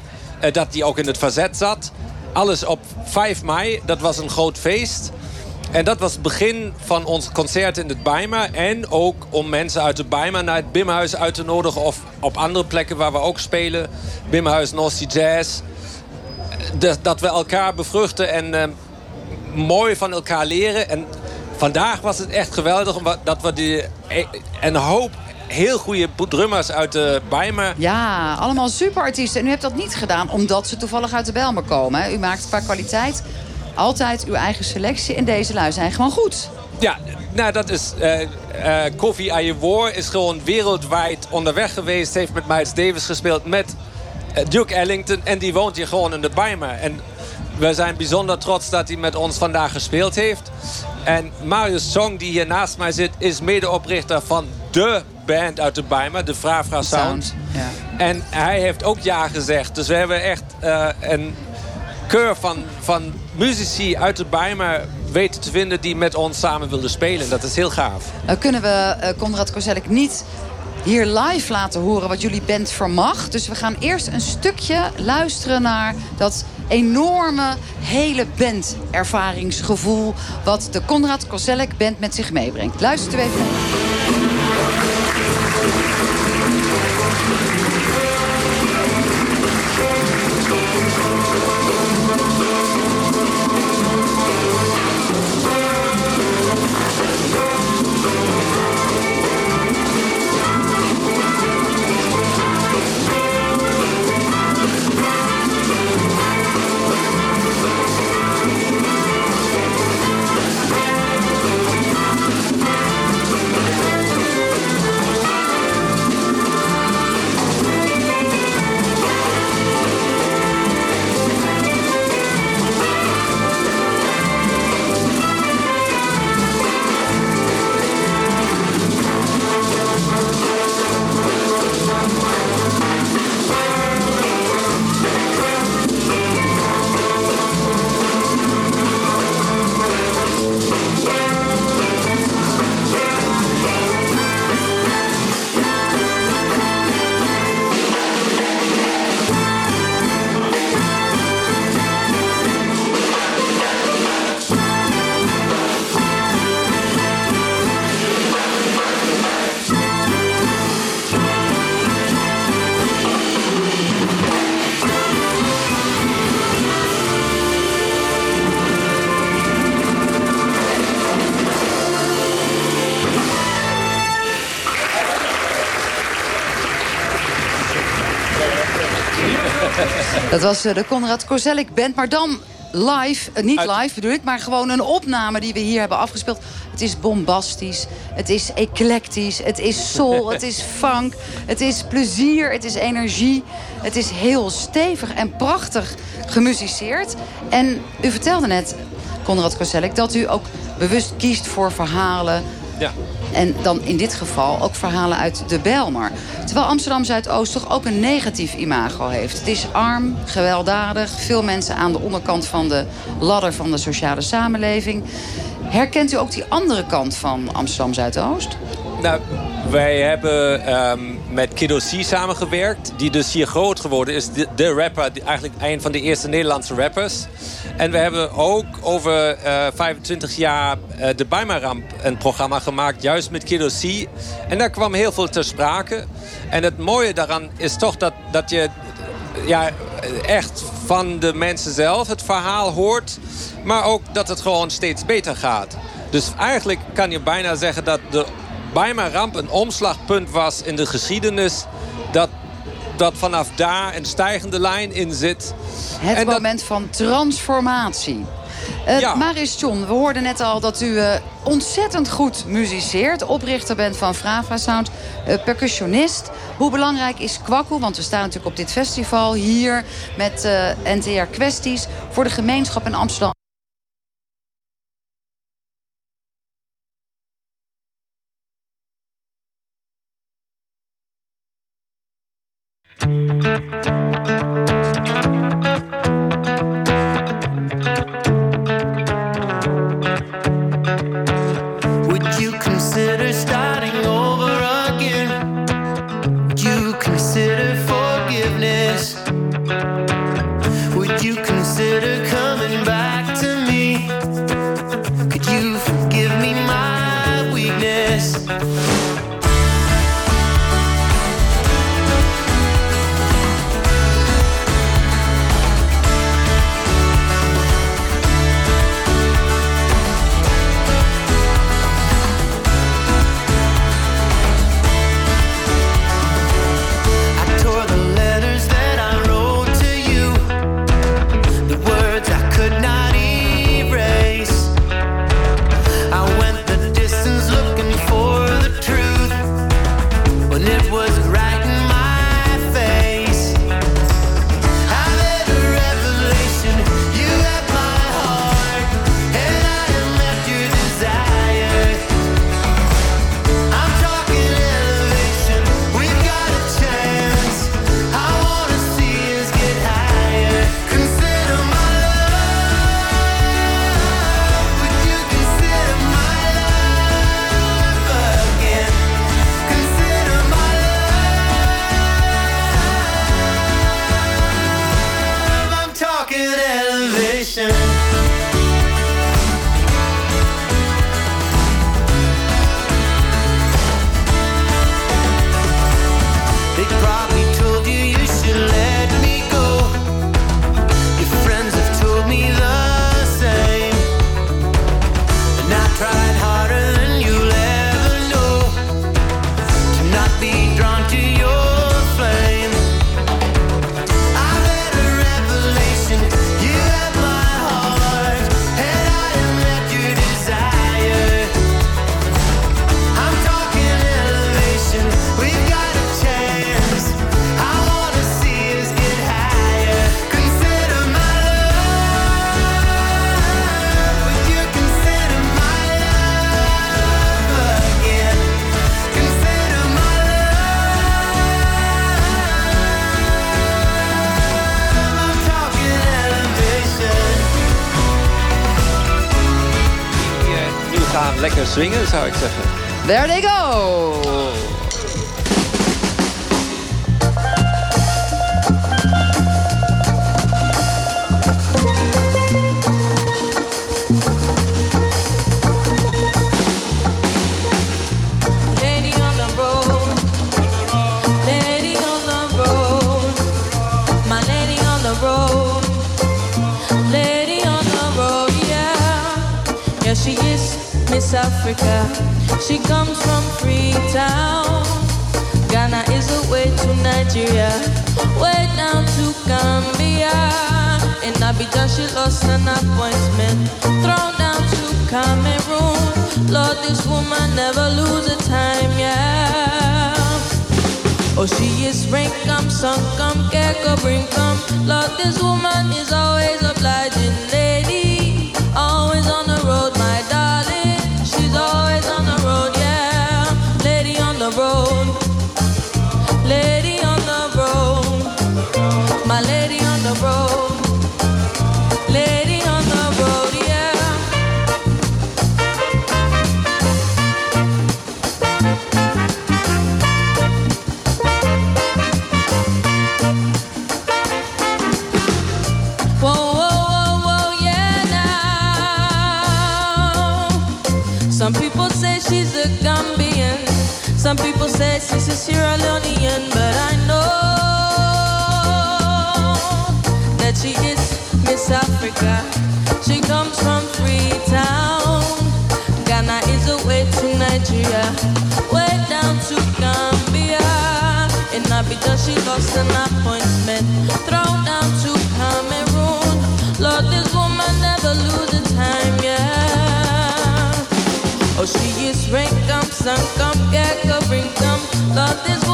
uh, dat hij ook in het verzet zat. Alles op 5 mei. Dat was een groot feest. En dat was het begin van ons concert in het Bijma. En ook om mensen uit het Bijma naar het Bimhuis uit te nodigen. Of op andere plekken waar we ook spelen. Bimhuis, North Jazz. Dat, dat we elkaar bevruchten en uh, mooi van elkaar leren. En vandaag was het echt geweldig. Dat we die, een hoop heel goede drummers uit de Bijma. Ja, allemaal superartiesten. En u hebt dat niet gedaan omdat ze toevallig uit de Bijlmer komen. U maakt qua kwaliteit altijd uw eigen selectie. En deze lui zijn gewoon goed. Ja, nou dat is... Uh, uh, Kofi Ayewar is gewoon wereldwijd onderweg geweest. Heeft met Miles Davis gespeeld. Met uh, Duke Ellington. En die woont hier gewoon in de Bijma. En we zijn bijzonder trots dat hij met ons vandaag gespeeld heeft. En Marius Song, die hier naast mij zit, is medeoprichter van de band uit de Bijma, de Frafra Sound. Sound ja. En hij heeft ook ja gezegd. Dus we hebben echt uh, een keur van, van muzici uit de Bijma weten te vinden die met ons samen wilden spelen. Dat is heel gaaf. Nou kunnen we uh, Konrad Kozelek niet hier live laten horen wat jullie band vermag. Dus we gaan eerst een stukje luisteren naar dat enorme hele bandervaringsgevoel... wat de Konrad Kozelek band met zich meebrengt. Luistert u even Dat was eh, de Konrad Kozellik Band, maar dan live, eh, niet live bedoel ik, maar gewoon een opname die we hier hebben afgespeeld. Het is bombastisch, het is eclectisch, het is soul, het is funk, het is plezier, het is energie. Het is heel stevig en prachtig gemusiceerd. En u vertelde net, Konrad Kozellik, dat u ook bewust kiest voor verhalen Ja. en dan in dit geval ook verhalen uit de Bijlmer. Terwijl Amsterdam-Zuidoost toch ook een negatief imago heeft. Het is arm, gewelddadig, veel mensen aan de onderkant van de ladder van de sociale samenleving. Herkent u ook die andere kant van Amsterdam-Zuidoost? Nou, wij hebben ehm, met Kiddo C samengewerkt. Die dus hier groot geworden is. De, de rapper, eigenlijk een van de eerste Nederlandse rappers. En we hebben ook over eh, 25 jaar eh, de Bijmaramp een programma gemaakt. Juist met Kiddo C. En daar kwam heel veel ter sprake. En het mooie daaraan is toch dat, dat je ja, echt van de mensen zelf het verhaal hoort. Maar ook dat het gewoon steeds beter gaat. Dus eigenlijk kan je bijna zeggen dat de Bijma-ramp een omslagpunt was in de geschiedenis. Dat, dat vanaf daar een stijgende lijn in zit. Het En dat- moment van transformatie. Eh Ja. Maris John, we hoorden net al dat u eh, ontzettend goed muziceert. Oprichter bent van Frava Sound, eh, percussionist. Hoe belangrijk is Kwakkel? Want we staan natuurlijk op dit festival hier met NTR Kwesties... voor de gemeenschap in Amsterdam. nation. Swingen, zou ik zeggen. Abidjan, she lost an appointment, thrown down to Cameroon. Lord, this woman never lose a time, yeah. Oh, she is rank, come, sun, come, care, go, bring, come. Lord, this woman is always obliging, Abidjan, she is Miss Africa. She comes from Freetown. Ghana is away to Nigeria. Way down to Gambia. And not because she lost an appointment. Thrown down to Cameroon. Lord, this woman never lose a time, yeah. Oh, she is rank, come, sun, get, go, bring. Lord, this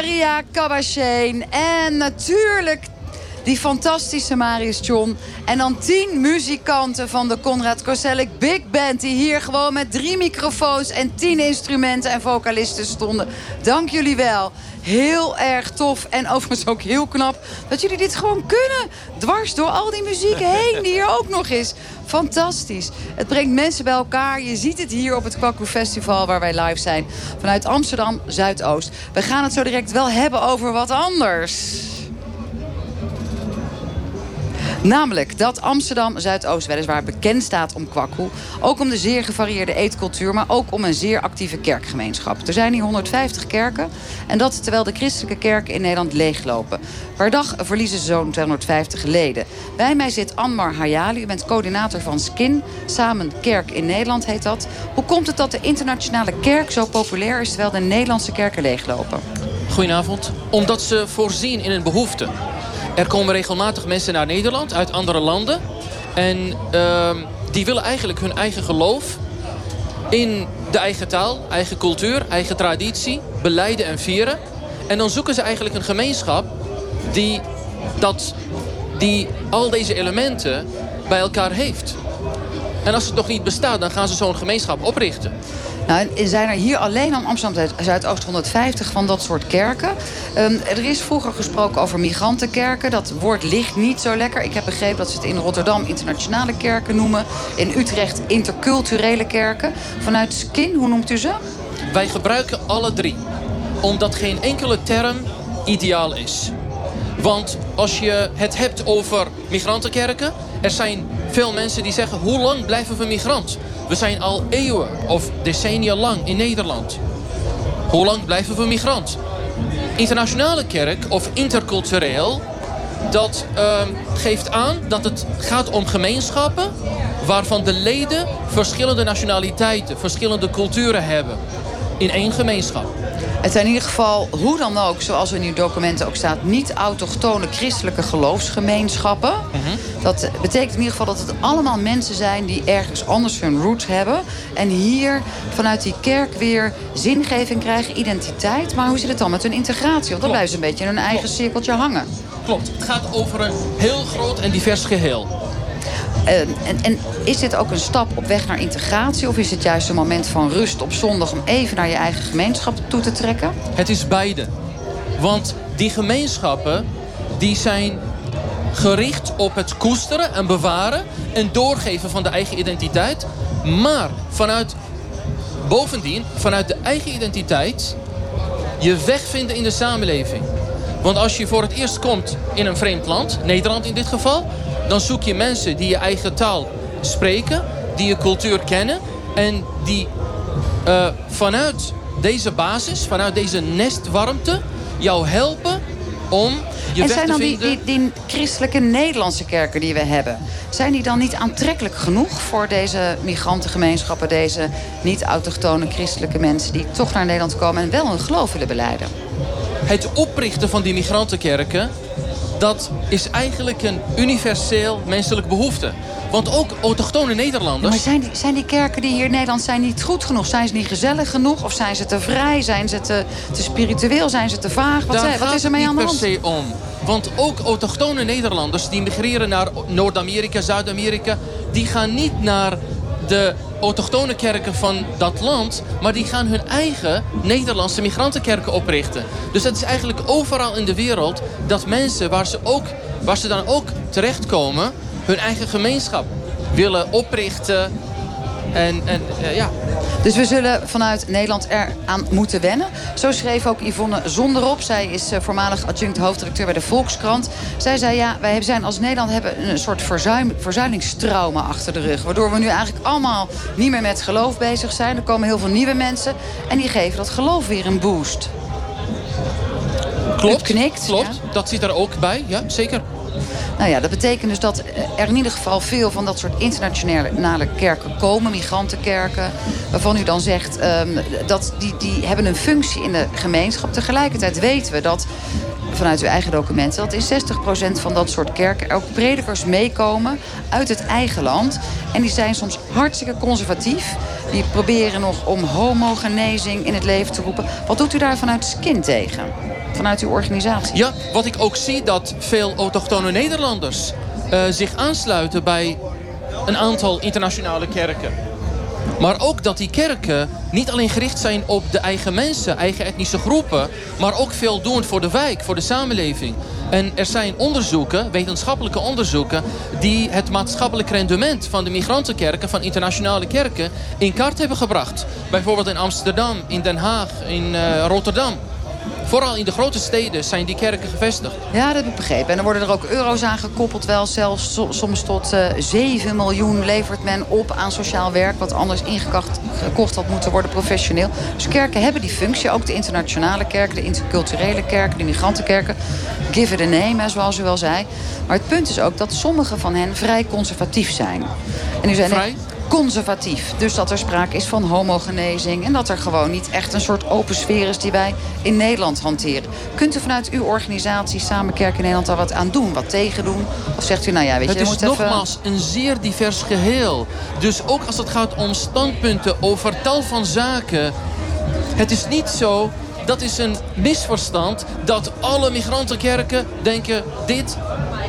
Amaria Kabasheen. En natuurlijk die fantastische Marius John. En dan tien muzikanten van de Conrad Koselleck Big Band... die hier gewoon met drie microfoons en tien instrumenten en vocalisten stonden. Dank jullie wel. Heel erg tof en overigens ook heel knap dat jullie dit gewoon kunnen. Dwars door al die muziek heen die er ook nog is. Fantastisch. Het brengt mensen bij elkaar. Je ziet het hier op het Kwakkoe Festival waar wij live zijn. Vanuit Amsterdam Zuidoost. We gaan het zo direct wel hebben over wat anders. Namelijk dat Amsterdam Zuidoost weliswaar bekend staat om kwakkoe. Ook om de zeer gevarieerde eetcultuur, maar ook om een zeer actieve kerkgemeenschap. Er zijn hier 150 kerken en dat terwijl de christelijke kerken in Nederland leeglopen. Per dag verliezen ze zo'n 250 leden. Bij mij zit Anmar Hayali, u bent coördinator van SKIN. Samen Kerk in Nederland heet dat. Hoe komt het dat de internationale kerk zo populair is... terwijl de Nederlandse kerken leeglopen? Goedenavond. Omdat ze voorzien in een behoefte. Er komen regelmatig mensen naar Nederland uit andere landen. En ehm, die willen eigenlijk hun eigen geloof in de eigen taal, eigen cultuur, eigen traditie beleiden en vieren. En dan zoeken ze eigenlijk een gemeenschap die, dat, die al deze elementen bij elkaar heeft. En als het nog niet bestaat, dan gaan ze zo'n gemeenschap oprichten. Nou, er zijn er hier alleen aan Amsterdam Zuidoost 150 van dat soort kerken. Um, er is vroeger gesproken over migrantenkerken. Dat woord ligt niet zo lekker. Ik heb begrepen dat ze het in Rotterdam internationale kerken noemen. In Utrecht interculturele kerken. Vanuit Skin, hoe noemt u ze? Wij gebruiken alle drie. Omdat geen enkele term ideaal is. Want als je het hebt over migrantenkerken... er zijn veel mensen die zeggen... hoe lang blijven we migrant? We zijn al eeuwen of decennia lang in Nederland. Hoe lang blijven we migrant? Internationale kerk of intercultureel... dat uh, geeft aan dat het gaat om gemeenschappen... waarvan de leden verschillende nationaliteiten, verschillende culturen hebben. In één gemeenschap. Het zijn in ieder geval, hoe dan ook, zoals in uw documenten ook staat... niet autochtone christelijke geloofsgemeenschappen. Dat betekent in ieder geval dat het allemaal mensen zijn... die ergens anders hun roots hebben. En hier vanuit die kerk weer zingeving krijgen, identiteit. Maar hoe zit het dan met hun integratie? Want dan blijven ze een beetje in hun eigen cirkeltje hangen. Klopt, het gaat over een heel groot en divers geheel. En, en, en, is dit ook een stap op weg naar integratie? Of is het juist een moment van rust op zondag... om even naar je eigen gemeenschap toe te trekken? Het is beide. Want die gemeenschappen die zijn gericht op het koesteren en bewaren... en doorgeven van de eigen identiteit. Maar vanuit, bovendien, vanuit de eigen identiteit... je weg vinden in de samenleving. Want als je voor het eerst komt in een vreemd land, Nederland in dit geval... dan zoek je mensen die je eigen taal spreken, die je cultuur kennen... en die uh, vanuit deze basis, vanuit deze nestwarmte... jou helpen om je en weg zijn te dan die, die, die christelijke Nederlandse kerken die we hebben... zijn die dan niet aantrekkelijk genoeg voor deze migrantengemeenschappen... deze niet-autochtone christelijke mensen die toch naar Nederland komen... en wel hun geloof willen beleiden? Het oprichten van die migrantenkerken... dat is eigenlijk een universeel menselijk behoefte. Want ook autochtone Nederlanders... Maar zijn die, zijn die kerken die hier in Nederland zijn niet goed genoeg? Zijn ze niet gezellig genoeg? Of zijn ze te vrij? Zijn ze te, te spiritueel? Zijn ze te vaag? Wat, Daar wat gaat is er mee aan de niet hand? per se om. Want ook autochtone Nederlanders die migreren naar Noord-Amerika, Zuid-Amerika... die gaan niet naar de autochtone kerken van dat land... maar die gaan hun eigen Nederlandse migrantenkerken oprichten. Dus het is eigenlijk overal in de wereld dat mensen waar ze, ook, waar ze dan ook terechtkomen... hun eigen gemeenschap willen oprichten. En, en eh, ja, Dus we zullen vanuit Nederland eraan moeten wennen. Zo schreef ook Yvonne Zonderop. Zij is eh, voormalig adjunct hoofdredacteur bij de Volkskrant. Zij zei, ja, wij zijn als Nederland hebben een soort verzuim, verzuilingstrauma achter de rug. Waardoor we nu eigenlijk allemaal niet meer met geloof bezig zijn. Er komen heel veel nieuwe mensen. En die geven dat geloof weer een boost. klopt. knikt, klopt. Dat zit er ook bij, ja, zeker. Nou ja, dat betekent dus dat er in ieder geval veel van dat soort internationale kerken komen. Migrantenkerken. Waarvan u dan zegt ehm, dat die, die hebben een functie in de gemeenschap. Tegelijkertijd weten we dat vanuit uw eigen documenten... dat in 60% van dat soort kerken er ook predikers meekomen uit het eigen land. En die zijn soms hartstikke conservatief. Die proberen nog om homogenezing in het leven te roepen. Wat doet u daar vanuit Skin tegen? Vanuit uw organisatie? Ja, wat ik ook zie dat veel autochtone Nederlanders eh, zich aansluiten bij een aantal internationale kerken. Maar ook dat die kerken niet alleen gericht zijn op de eigen mensen, eigen etnische groepen, maar ook veel doen voor de wijk, voor de samenleving. En er zijn onderzoeken, wetenschappelijke onderzoeken, die het maatschappelijk rendement van de migrantenkerken, van internationale kerken, in kaart hebben gebracht. Bijvoorbeeld in Amsterdam, in Den Haag, in eh, Rotterdam. Vooral in de grote steden zijn die kerken gevestigd. Ja, dat heb ik begrepen. En er worden er ook euro's aan gekoppeld. Wel zelfs so- soms tot eh 7 miljoen levert men op aan sociaal werk. Wat anders ingekocht gekocht had moeten worden professioneel. Dus kerken hebben die functie. Ook de internationale kerken, de interculturele kerken, de migrantenkerken. Give it a name, zoals u wel zei. Maar het punt is ook dat sommige van hen vrij conservatief zijn. En net, Vrij? Conservatief. Dus dat er sprake is van homogenezing. En dat er gewoon niet echt een soort open sfeer is die wij in Nederland hanteren. Kunt u vanuit uw organisatie Samen Kerk in Nederland daar wat aan doen? Wat tegen doen? Of zegt u, nou ja, weet je, Het is moet even... nogmaals een zeer divers geheel. Dus ook als het gaat om standpunten over tal van zaken. Het is niet zo, dat is een misverstand... dat alle migrantenkerken denken dit,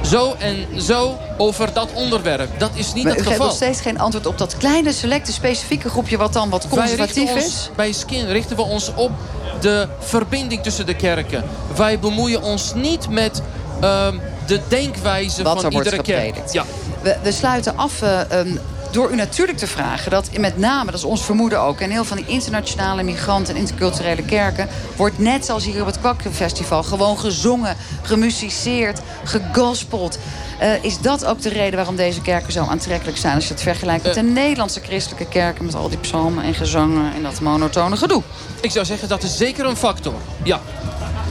zo en zo over dat onderwerp. Dat is niet Maar het u geeft geval. nog steeds geen antwoord op dat kleine, selecte, specifieke groepje... wat dan wat conservatief richten ons, is. Bij Skin richten we ons op de verbinding tussen de kerken. Wij bemoeien ons niet met ehm, de denkwijze Wat van er iedere kerk. Ja. We, we sluiten af eh, ehm, door u natuurlijk te vragen dat met name, dat is ons vermoeden ook... en heel van die internationale migranten en interculturele kerken... wordt net zoals hier op het Kwakkenfestival gewoon gezongen, gemusiceerd, gegospeld. Eh, is dat ook de reden waarom deze kerken zo aantrekkelijk zijn... als je het vergelijkt met de Nederlandse christelijke kerken... met al die psalmen en gezangen en dat monotone gedoe? Ik zou zeggen dat is zeker een factor. Ja.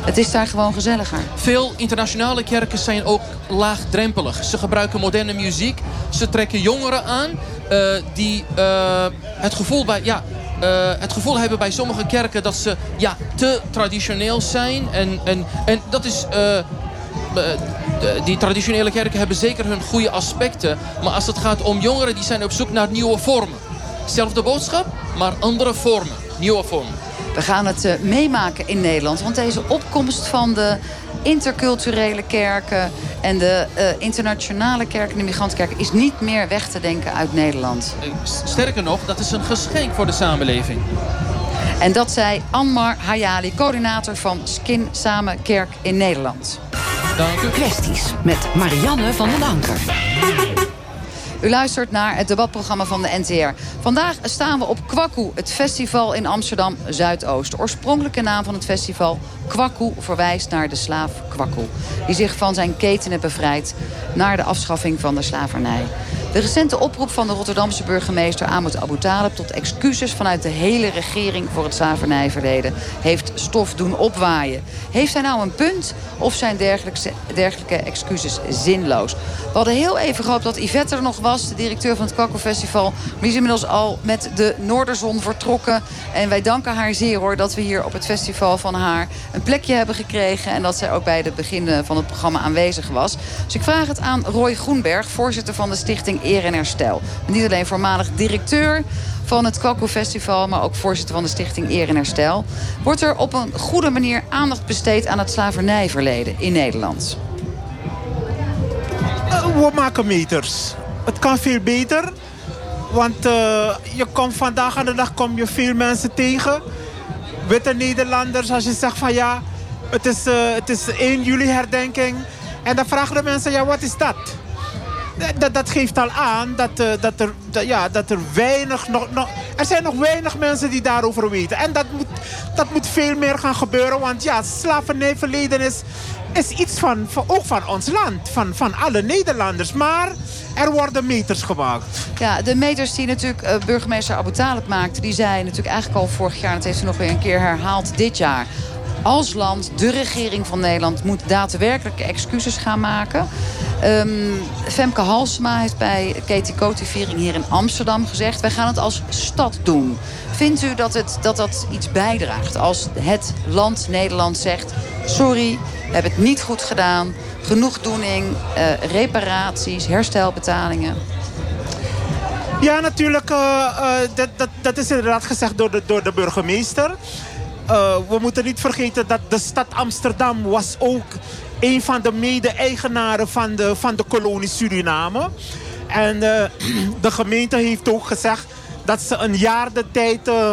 Het is daar gewoon gezelliger. Veel internationale kerken zijn ook laagdrempelig. Ze gebruiken moderne muziek. Ze trekken jongeren aan eh, die eh, het, gevoel bij, ja, eh, het gevoel hebben bij sommige kerken dat ze ja, te traditioneel zijn. En, en, en dat is. die traditionele kerken hebben zeker hun goede aspecten. Maar als het gaat om jongeren, die zijn op zoek naar nieuwe vormen. Zelfde boodschap, maar andere vormen. Nieuwe vormen. We gaan het eh, meemaken in Nederland. Want deze opkomst van de interculturele kerken... en de eh, internationale kerken, de migrantenkerken... is niet meer weg te denken uit Nederland. Eh, Sterker nog, dat is een geschenk voor de samenleving. En dat zei Anmar Hayali, coördinator van Skin Samen Kerk in Nederland. Dank u. Kwesties met Marianne van den Anker. U luistert naar het debatprogramma van de NTR. Vandaag staan we op Kwaku, het festival in Amsterdam Zuidoost. De oorspronkelijke naam van het festival, Kwaku, verwijst naar de slaaf Kwaku. Die zich van zijn ketenen bevrijdt naar de afschaffing van de slavernij. De recente oproep van de Rotterdamse burgemeester Ahmed Abu Talib... tot excuses vanuit de hele regering voor het slavernijverleden... heeft stof doen opwaaien. Heeft hij nou een punt of zijn dergelijke, dergelijke excuses zinloos? We hadden heel even gehoopt dat Yvette er nog was, de directeur van het Kakko-festival. Maar die is inmiddels al met de Noorderzon vertrokken. En wij danken haar zeer hoor dat we hier op het festival van haar een plekje hebben gekregen. En dat zij ook bij het begin van het programma aanwezig was. Dus ik vraag het aan Roy Groenberg, voorzitter van de stichting Eer en Herstel. Niet alleen voormalig directeur van het Kakko Festival, maar ook voorzitter van de stichting Eer en Herstel. Wordt er op een goede manier aandacht besteed aan het slavernijverleden in Nederland? Eh, we maken meters. Het kan veel beter. Want eh, je komt vandaag aan de dag kom je veel mensen tegen. Witte Nederlanders, als je zegt van ja, het is, eh, het is 1 juli herdenking. En dan vragen de mensen, ja, wat is dat? Dat, dat geeft al aan dat, eh, dat, er, dat, ja, dat er weinig nog, nog... Er zijn nog weinig mensen die daarover weten. En dat moet, dat moet veel meer gaan gebeuren. Want ja, slavernijverleden is, iets van, van, ook van ons land. Van, van alle Nederlanders. Maar er worden meters gemaakt. Ja, de meters die natuurlijk eh, burgemeester Abu Talib maakte... die zei natuurlijk eigenlijk al vorig jaar... en dat heeft ze nog weer een keer herhaald dit jaar... als land, de regering van Nederland... moet daadwerkelijke excuses gaan maken. Ehm, Femke Halsema heeft bij Katie Coty-viering hier in Amsterdam gezegd... wij gaan het als stad doen. Vindt u dat, het, dat dat iets bijdraagt als het land Nederland zegt... sorry, we hebben het niet goed gedaan... genoegdoening, eh, reparaties, herstelbetalingen... Ja, natuurlijk. eh, eh, dat, dat, dat is inderdaad gezegd door de, door de burgemeester. Eh, we moeten niet vergeten dat de stad Amsterdam was ook een van de mede-eigenaren van de, van de kolonie Suriname. En eh, de gemeente heeft ook gezegd dat ze een jaar de tijd eh,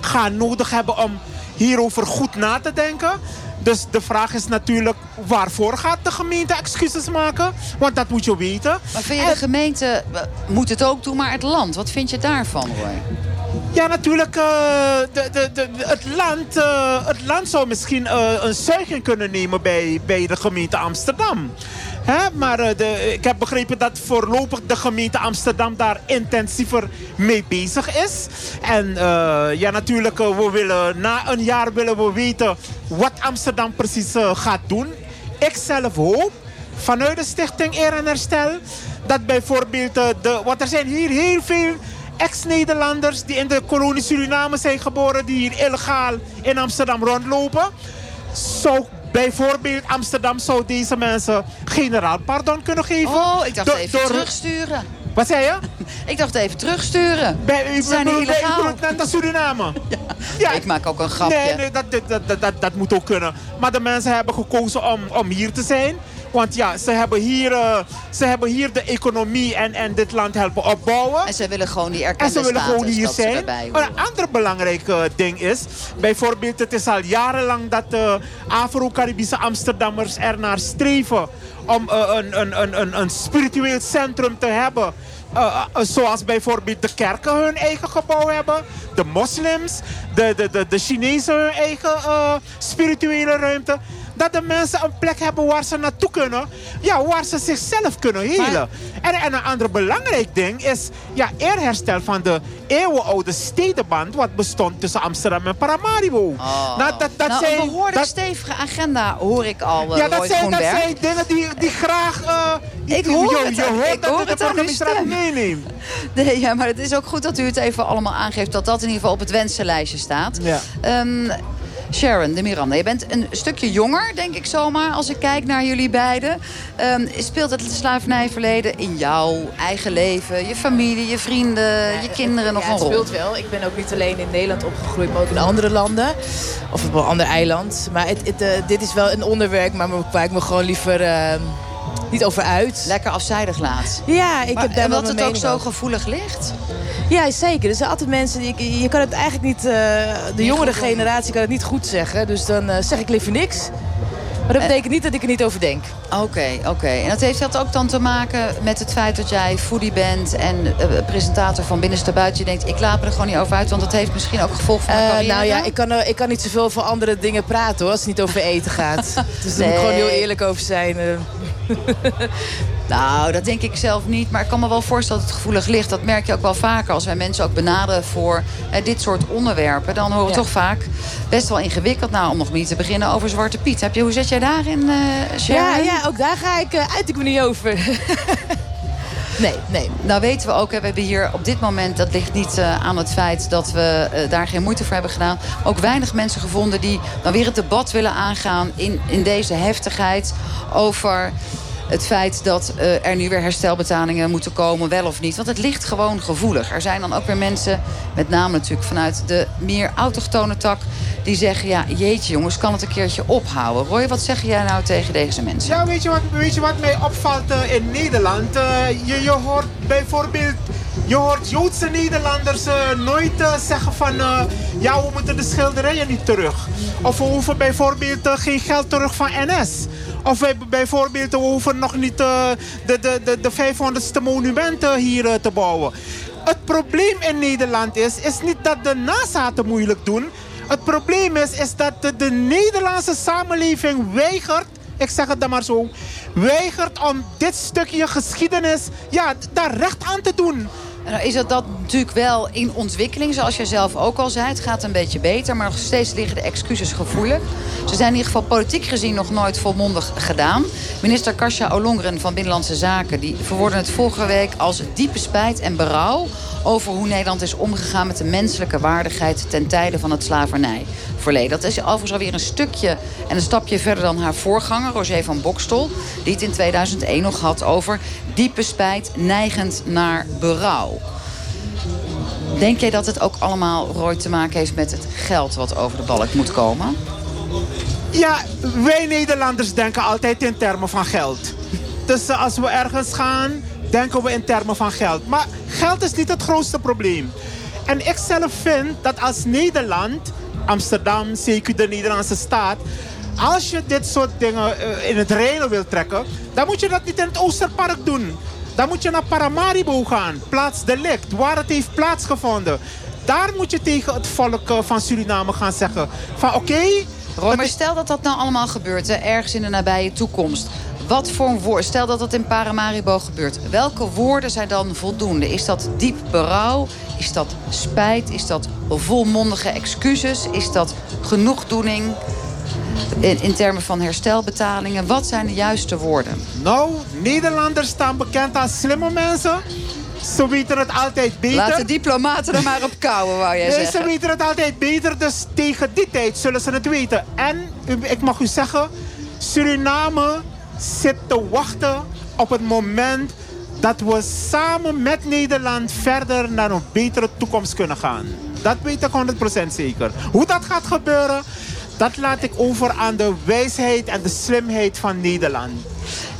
gaan nodig hebben om hierover goed na te denken. Dus de vraag is natuurlijk, waarvoor gaat de gemeente excuses maken? Want dat moet je weten. Maar vind je de gemeente moet het ook doen, maar het land? Wat vind je daarvan, Roy? Ja, natuurlijk. eh, de, de, de, het, land, eh, het land zou misschien eh, een zuiging kunnen nemen bij, bij de gemeente Amsterdam. Hè? Maar de, ik heb begrepen dat voorlopig de gemeente Amsterdam daar intensiever mee bezig is. En ja, natuurlijk, we willen, na een jaar willen we weten wat Amsterdam precies gaat doen. Ik zelf hoop vanuit de Stichting Eer en Herstel dat bijvoorbeeld de. Want er zijn hier heel veel ex-Nederlanders die in de kolonie Suriname zijn geboren, die hier illegaal in Amsterdam rondlopen. Zou bijvoorbeeld Amsterdam zou deze mensen generaal pardon kunnen geven. Oh, ik dacht even door- terugsturen. Wat zei je? Ik dacht even terugsturen. Bij, u zijn illegaal. naar Suriname. Ja. Ik maak ook een grapje. Nee, nee dat, dat, dat, dat, dat moet ook kunnen. Maar de mensen hebben gekozen om, om hier te zijn. Want ja, ze hebben hier, eh, ze hebben hier de economie en, en dit land helpen opbouwen. En ze willen gewoon die En erkende ze willen gewoon hier zijn. Maar een ander belangrijk eh, ding is... bijvoorbeeld, het is al jarenlang dat de Afro-Caribische Amsterdammers er naar streven... om eh, een, een, een, een, een spiritueel centrum te hebben... Eh, eh, zoals bijvoorbeeld de kerken hun eigen gebouw hebben. De moslims, de, de, de, de Chinezen hun eigen eh, spirituele ruimte. Dat de mensen een plek hebben waar ze naartoe kunnen. Ja, waar ze zichzelf kunnen helen. En, en een ander belangrijk ding is ja, eerherstel van de eeuwenoude stedenband. wat bestond tussen Amsterdam en Paramaribo. Nou, dat, dat nou, zijn, een behoorlijk dat- stevige agenda hoor ik al, uh, ja, dat zijn, dat zijn dingen die, die graag. eh, Ik je- hoor je, het je hoort ik dat hoor de het stem. meeneemt. Nee, ja, maar het is ook goed dat u het even allemaal aangeeft... dat dat in ieder geval op het wensenlijstje staat. Ja. Ehm, Sharon de Miranda, je bent een stukje jonger, denk ik zomaar... als ik kijk naar jullie beiden. Ehm, speelt het slavernijverleden in jouw eigen leven... je familie, je vrienden, je kinderen nog ja, een het rol? speelt wel. Ik ben ook niet alleen in Nederland opgegroeid, maar ook in andere landen. Of op een ander eiland. Maar het, het, eh, dit is wel een onderwerp maar waar ik me gewoon liever eh, niet over uit. Lekker afzijdig laat. Ja, ik Maar- heb daar en wel dat het ook zo over. gevoelig ligt? Ja, zeker. Er zijn altijd mensen, die, je kan het eigenlijk niet... eh, de jongere doen. generatie kan het niet goed zeggen. Dus dan eh, zeg ik liever niks. Maar dat betekent niet dat ik er niet over denk. Oké, oké. En dat heeft dat ook dan te maken met het feit dat jij foodie bent... en eh, presentator van Binnenste Buiten. Je denkt, ik laat me er gewoon niet over uit... want dat heeft misschien ook gevolg voor mijn Eh, carrière. nou ja, ik kan, eh, ik kan niet zoveel voor andere dingen praten hoor, als het niet over eten gaat. dus daar moet ik gewoon heel eerlijk over zijn. Nou, dat denk ik zelf niet. Maar ik kan me wel voorstellen dat het gevoelig ligt. Dat merk je ook wel vaker als wij mensen ook benaderen voor eh, dit soort onderwerpen. Dan horen we Ja. toch vaak best wel ingewikkeld. Nou, om nog niet te beginnen over Zwarte Piet. Heb je, hoe zet jij daarin, eh Sharon? Ja, ja, ook daar ga ik, eh, uit ik me niet over. nee, nee. Nou weten we ook, we hebben hier op dit moment... dat ligt niet eh, aan het feit dat we eh, daar geen moeite voor hebben gedaan... ook weinig mensen gevonden die dan weer het debat willen aangaan... in, in deze heftigheid over het feit dat eh, er nu weer herstelbetalingen moeten komen, wel of niet. Want het ligt gewoon gevoelig. Er zijn dan ook weer mensen, met name natuurlijk vanuit de meer autochtone tak... die zeggen, ja, jeetje jongens, kan het een keertje ophouden? Roy, wat zeg jij nou tegen deze mensen? Ja, weet je wat, weet je wat mij opvalt eh, in Nederland? Eh, je, je hoort bijvoorbeeld... Je hoort Joodse Nederlanders eh, nooit eh, zeggen van... eh, ja, we moeten de schilderijen niet terug. Of we hoeven bijvoorbeeld geen geld terug van NS. Of wij bijvoorbeeld, we hoeven nog niet de, de, de, de 500ste monumenten hier te bouwen. Het probleem in Nederland is, is niet dat de nazaten moeilijk doen. Het probleem is, is dat de, de Nederlandse samenleving weigert ik zeg het dan maar zo, weigert om dit stukje geschiedenis ja, daar recht aan te doen. Nou is dat, dat natuurlijk wel in ontwikkeling, zoals jij zelf ook al zei. Het gaat een beetje beter, maar nog steeds liggen de excuses gevoelig. Ze zijn in ieder geval politiek gezien nog nooit volmondig gedaan. Minister Kasia Olongren van Binnenlandse Zaken... die verwoordde het vorige week als diepe spijt en berouw... over hoe Nederland is omgegaan met de menselijke waardigheid... ten tijde van het slavernijverleden. Dat is overigens alweer een stukje en een stapje verder dan haar voorganger... Roger van Bokstol, die het in 2001 nog had over... diepe spijt neigend naar berouw. Denk jij dat het ook allemaal, Roy, te maken heeft met het geld wat over de balk moet komen? Ja, wij Nederlanders denken altijd in termen van geld. Dus als we ergens gaan, denken we in termen van geld. Maar geld is niet het grootste probleem. En ik zelf vind dat als Nederland, Amsterdam, zeker de Nederlandse staat... als je dit soort dingen eh, in het reinen wil trekken... dan moet je dat niet in het Oosterpark doen. Dan moet je naar Paramaribo gaan, plaats delict, waar het heeft plaatsgevonden. daar moet je tegen het volk eh, van Suriname gaan zeggen. Van oké... Maar stel dat dat nou allemaal gebeurt, hè, ergens in de nabije toekomst. Wat voor een woord, stel dat dat in Paramaribo gebeurt. Welke woorden zijn dan voldoende? Is dat diep berouw? Is dat spijt? Is dat volmondige excuses? Is dat genoegdoening? In, in termen van herstelbetalingen, wat zijn de juiste woorden? Nou, Nederlanders staan bekend als slimme mensen. Ze weten het altijd beter. Laat de diplomaten er maar op kouwen, wou jij Nee, zeggen. ze weten het altijd beter, dus tegen die tijd zullen ze het weten. En ik mag u zeggen, Suriname zit te wachten op het moment dat we samen met Nederland verder naar een betere toekomst kunnen gaan. Dat weet ik 100% zeker. Hoe dat gaat gebeuren, dat laat ik over aan de wijsheid en de slimheid van Nederland.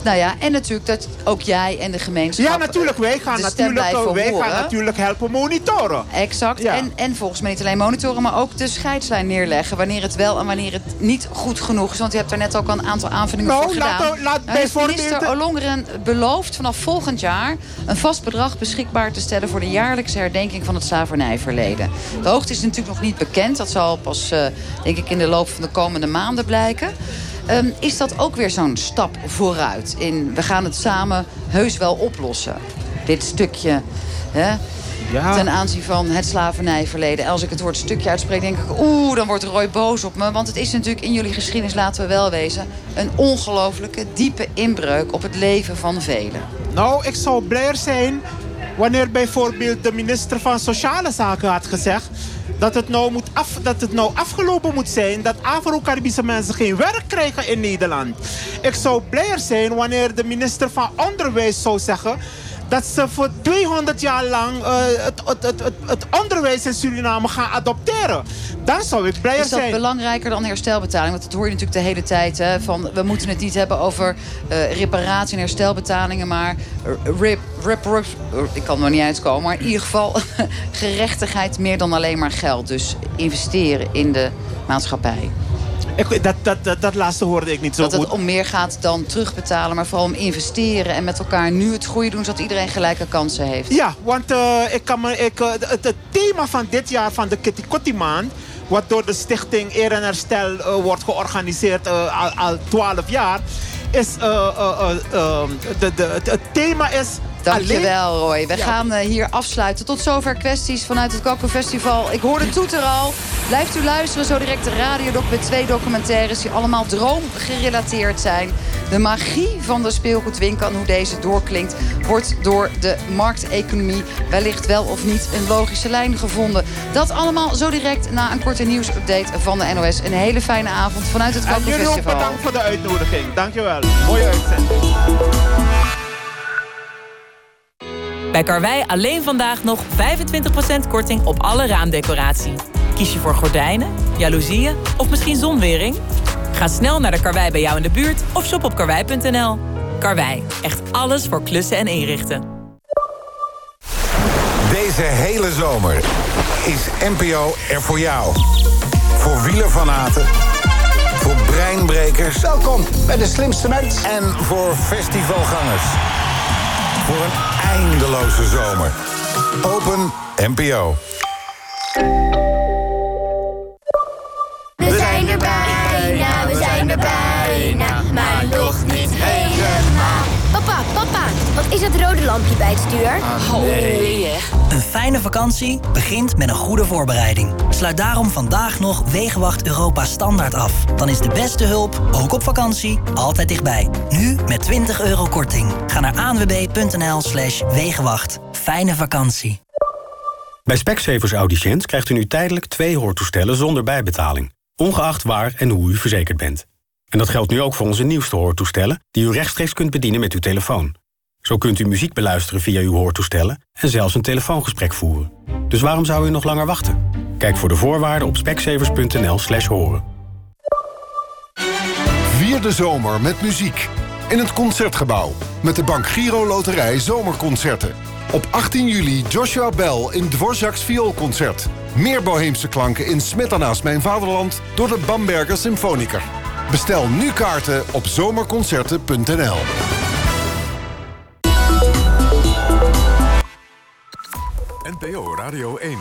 Nou ja, en natuurlijk dat ook jij en de gemeenschap... Ja, natuurlijk. Wij gaan, natuurlijk, wij gaan natuurlijk helpen monitoren. Exact. Ja. En, en volgens mij niet alleen monitoren, maar ook de scheidslijn neerleggen. Wanneer het wel en wanneer het niet goed genoeg is. Want je hebt daar net ook al een aantal aanvullingen Nou, voor gedaan. laat- laat Nou, bijvoorbeeld- minister Olongeren belooft vanaf volgend jaar... een vast bedrag beschikbaar te stellen... voor de jaarlijkse herdenking van het slavernijverleden. De hoogte is natuurlijk nog niet bekend. Dat zal pas, eh, denk ik, in de loop van de komende maanden blijken. Ehm, is dat ook weer zo'n stap vooruit? In, we gaan het samen heus wel oplossen. Dit stukje... Hè? Ja. ten aanzien van het slavernijverleden. En als ik het woord stukje uitspreek, denk ik... oeh, dan wordt Roy boos op me. Want het is natuurlijk in jullie geschiedenis, laten we wel wezen... een ongelooflijke, diepe inbreuk op het leven van velen. Nou, ik zou blijer zijn wanneer bijvoorbeeld de minister van Sociale Zaken had gezegd dat het nou, moet af, dat het nou afgelopen moet zijn dat Afro-Caribische mensen geen werk krijgen in Nederland. Ik zou blijer zijn wanneer de minister van Onderwijs zou zeggen dat ze voor 200 jaar lang eh, het, het, het, het, onderwijs in Suriname gaan adopteren. Dan zou ik blijer Is dat zijn. belangrijker dan herstelbetaling? Want dat hoor je natuurlijk de hele tijd. Hè, van, we moeten het niet hebben over eh, reparatie en herstelbetalingen... maar rip, rip, rip, ik kan er nog niet uitkomen... maar in ieder geval gerechtigheid meer dan alleen maar geld. Dus investeren in de maatschappij. Ik, dat, dat, dat, dat laatste hoorde ik niet zo Dat goed. het om meer gaat dan terugbetalen, maar vooral om investeren... en met elkaar nu het goede doen, zodat iedereen gelijke kansen heeft. Ja, want eh, ik kan me, ik, eh, het, het thema van dit jaar van de Kitty Kotti maand... wat door de stichting Eer en Herstel eh, wordt georganiseerd al, al 12 jaar... is de, de, het, het thema is... Dankjewel, Roy. We Ja. gaan eh, hier afsluiten. Tot zover kwesties vanuit het Kakko Festival. Ik hoor de toeter al. Blijft u luisteren, zo direct de radiodoc met twee documentaires... die allemaal droomgerelateerd zijn. De magie van de speelgoedwinkel en hoe deze doorklinkt... wordt door de markteconomie wellicht wel of niet een logische lijn gevonden. Dat allemaal zo direct na een korte nieuwsupdate van de NOS. Een hele fijne avond vanuit het En Kakko jullie ook Festival. bedankt voor de uitnodiging. Dankjewel. Mooie uitzending. Bij Karwei alleen vandaag nog 25% korting op alle raamdecoratie. Kies je voor gordijnen, jaloezieën of misschien zonwering? Ga snel naar de Karwei bij jou in de buurt of shop op karwei.nl. Karwei, echt alles voor klussen en inrichten. Deze hele zomer is NPO er voor jou. Voor wielerfanaten, voor breinbrekers. Welkom bij de slimste mens. En voor festivalgangers. Voor een eindeloze zomer. Open NPO. Lampje bij het stuur? Een fijne vakantie begint met een goede voorbereiding. Sluit daarom vandaag nog Wegenwacht Europa Standaard af. Dan is de beste hulp, ook op vakantie, altijd dichtbij. Nu met 20 euro korting. Ga naar anwb.nl slash Wegenwacht. Fijne vakantie. Bij Specsavers Audiciënt krijgt u nu tijdelijk twee hoortoestellen zonder bijbetaling. Ongeacht waar en hoe u verzekerd bent. En dat geldt nu ook voor onze nieuwste hoortoestellen... die u rechtstreeks kunt bedienen met uw telefoon. Zo kunt u muziek beluisteren via uw hoortoestellen... en zelfs een telefoongesprek voeren. Dus waarom zou u nog langer wachten? Kijk voor de voorwaarden op specsavers.nl slash horen. Vier de zomer met muziek. In het Concertgebouw. Met de Bank Giro Loterij Zomerconcerten. Op 18 juli Joshua Bell in Dvorak's Vioolconcert. Meer Boheemse klanken in Smetana's Mijn Vaderland... door de Bamberger Symfoniker. Bestel nu kaarten op zomerconcerten.nl. NPO Radio 1.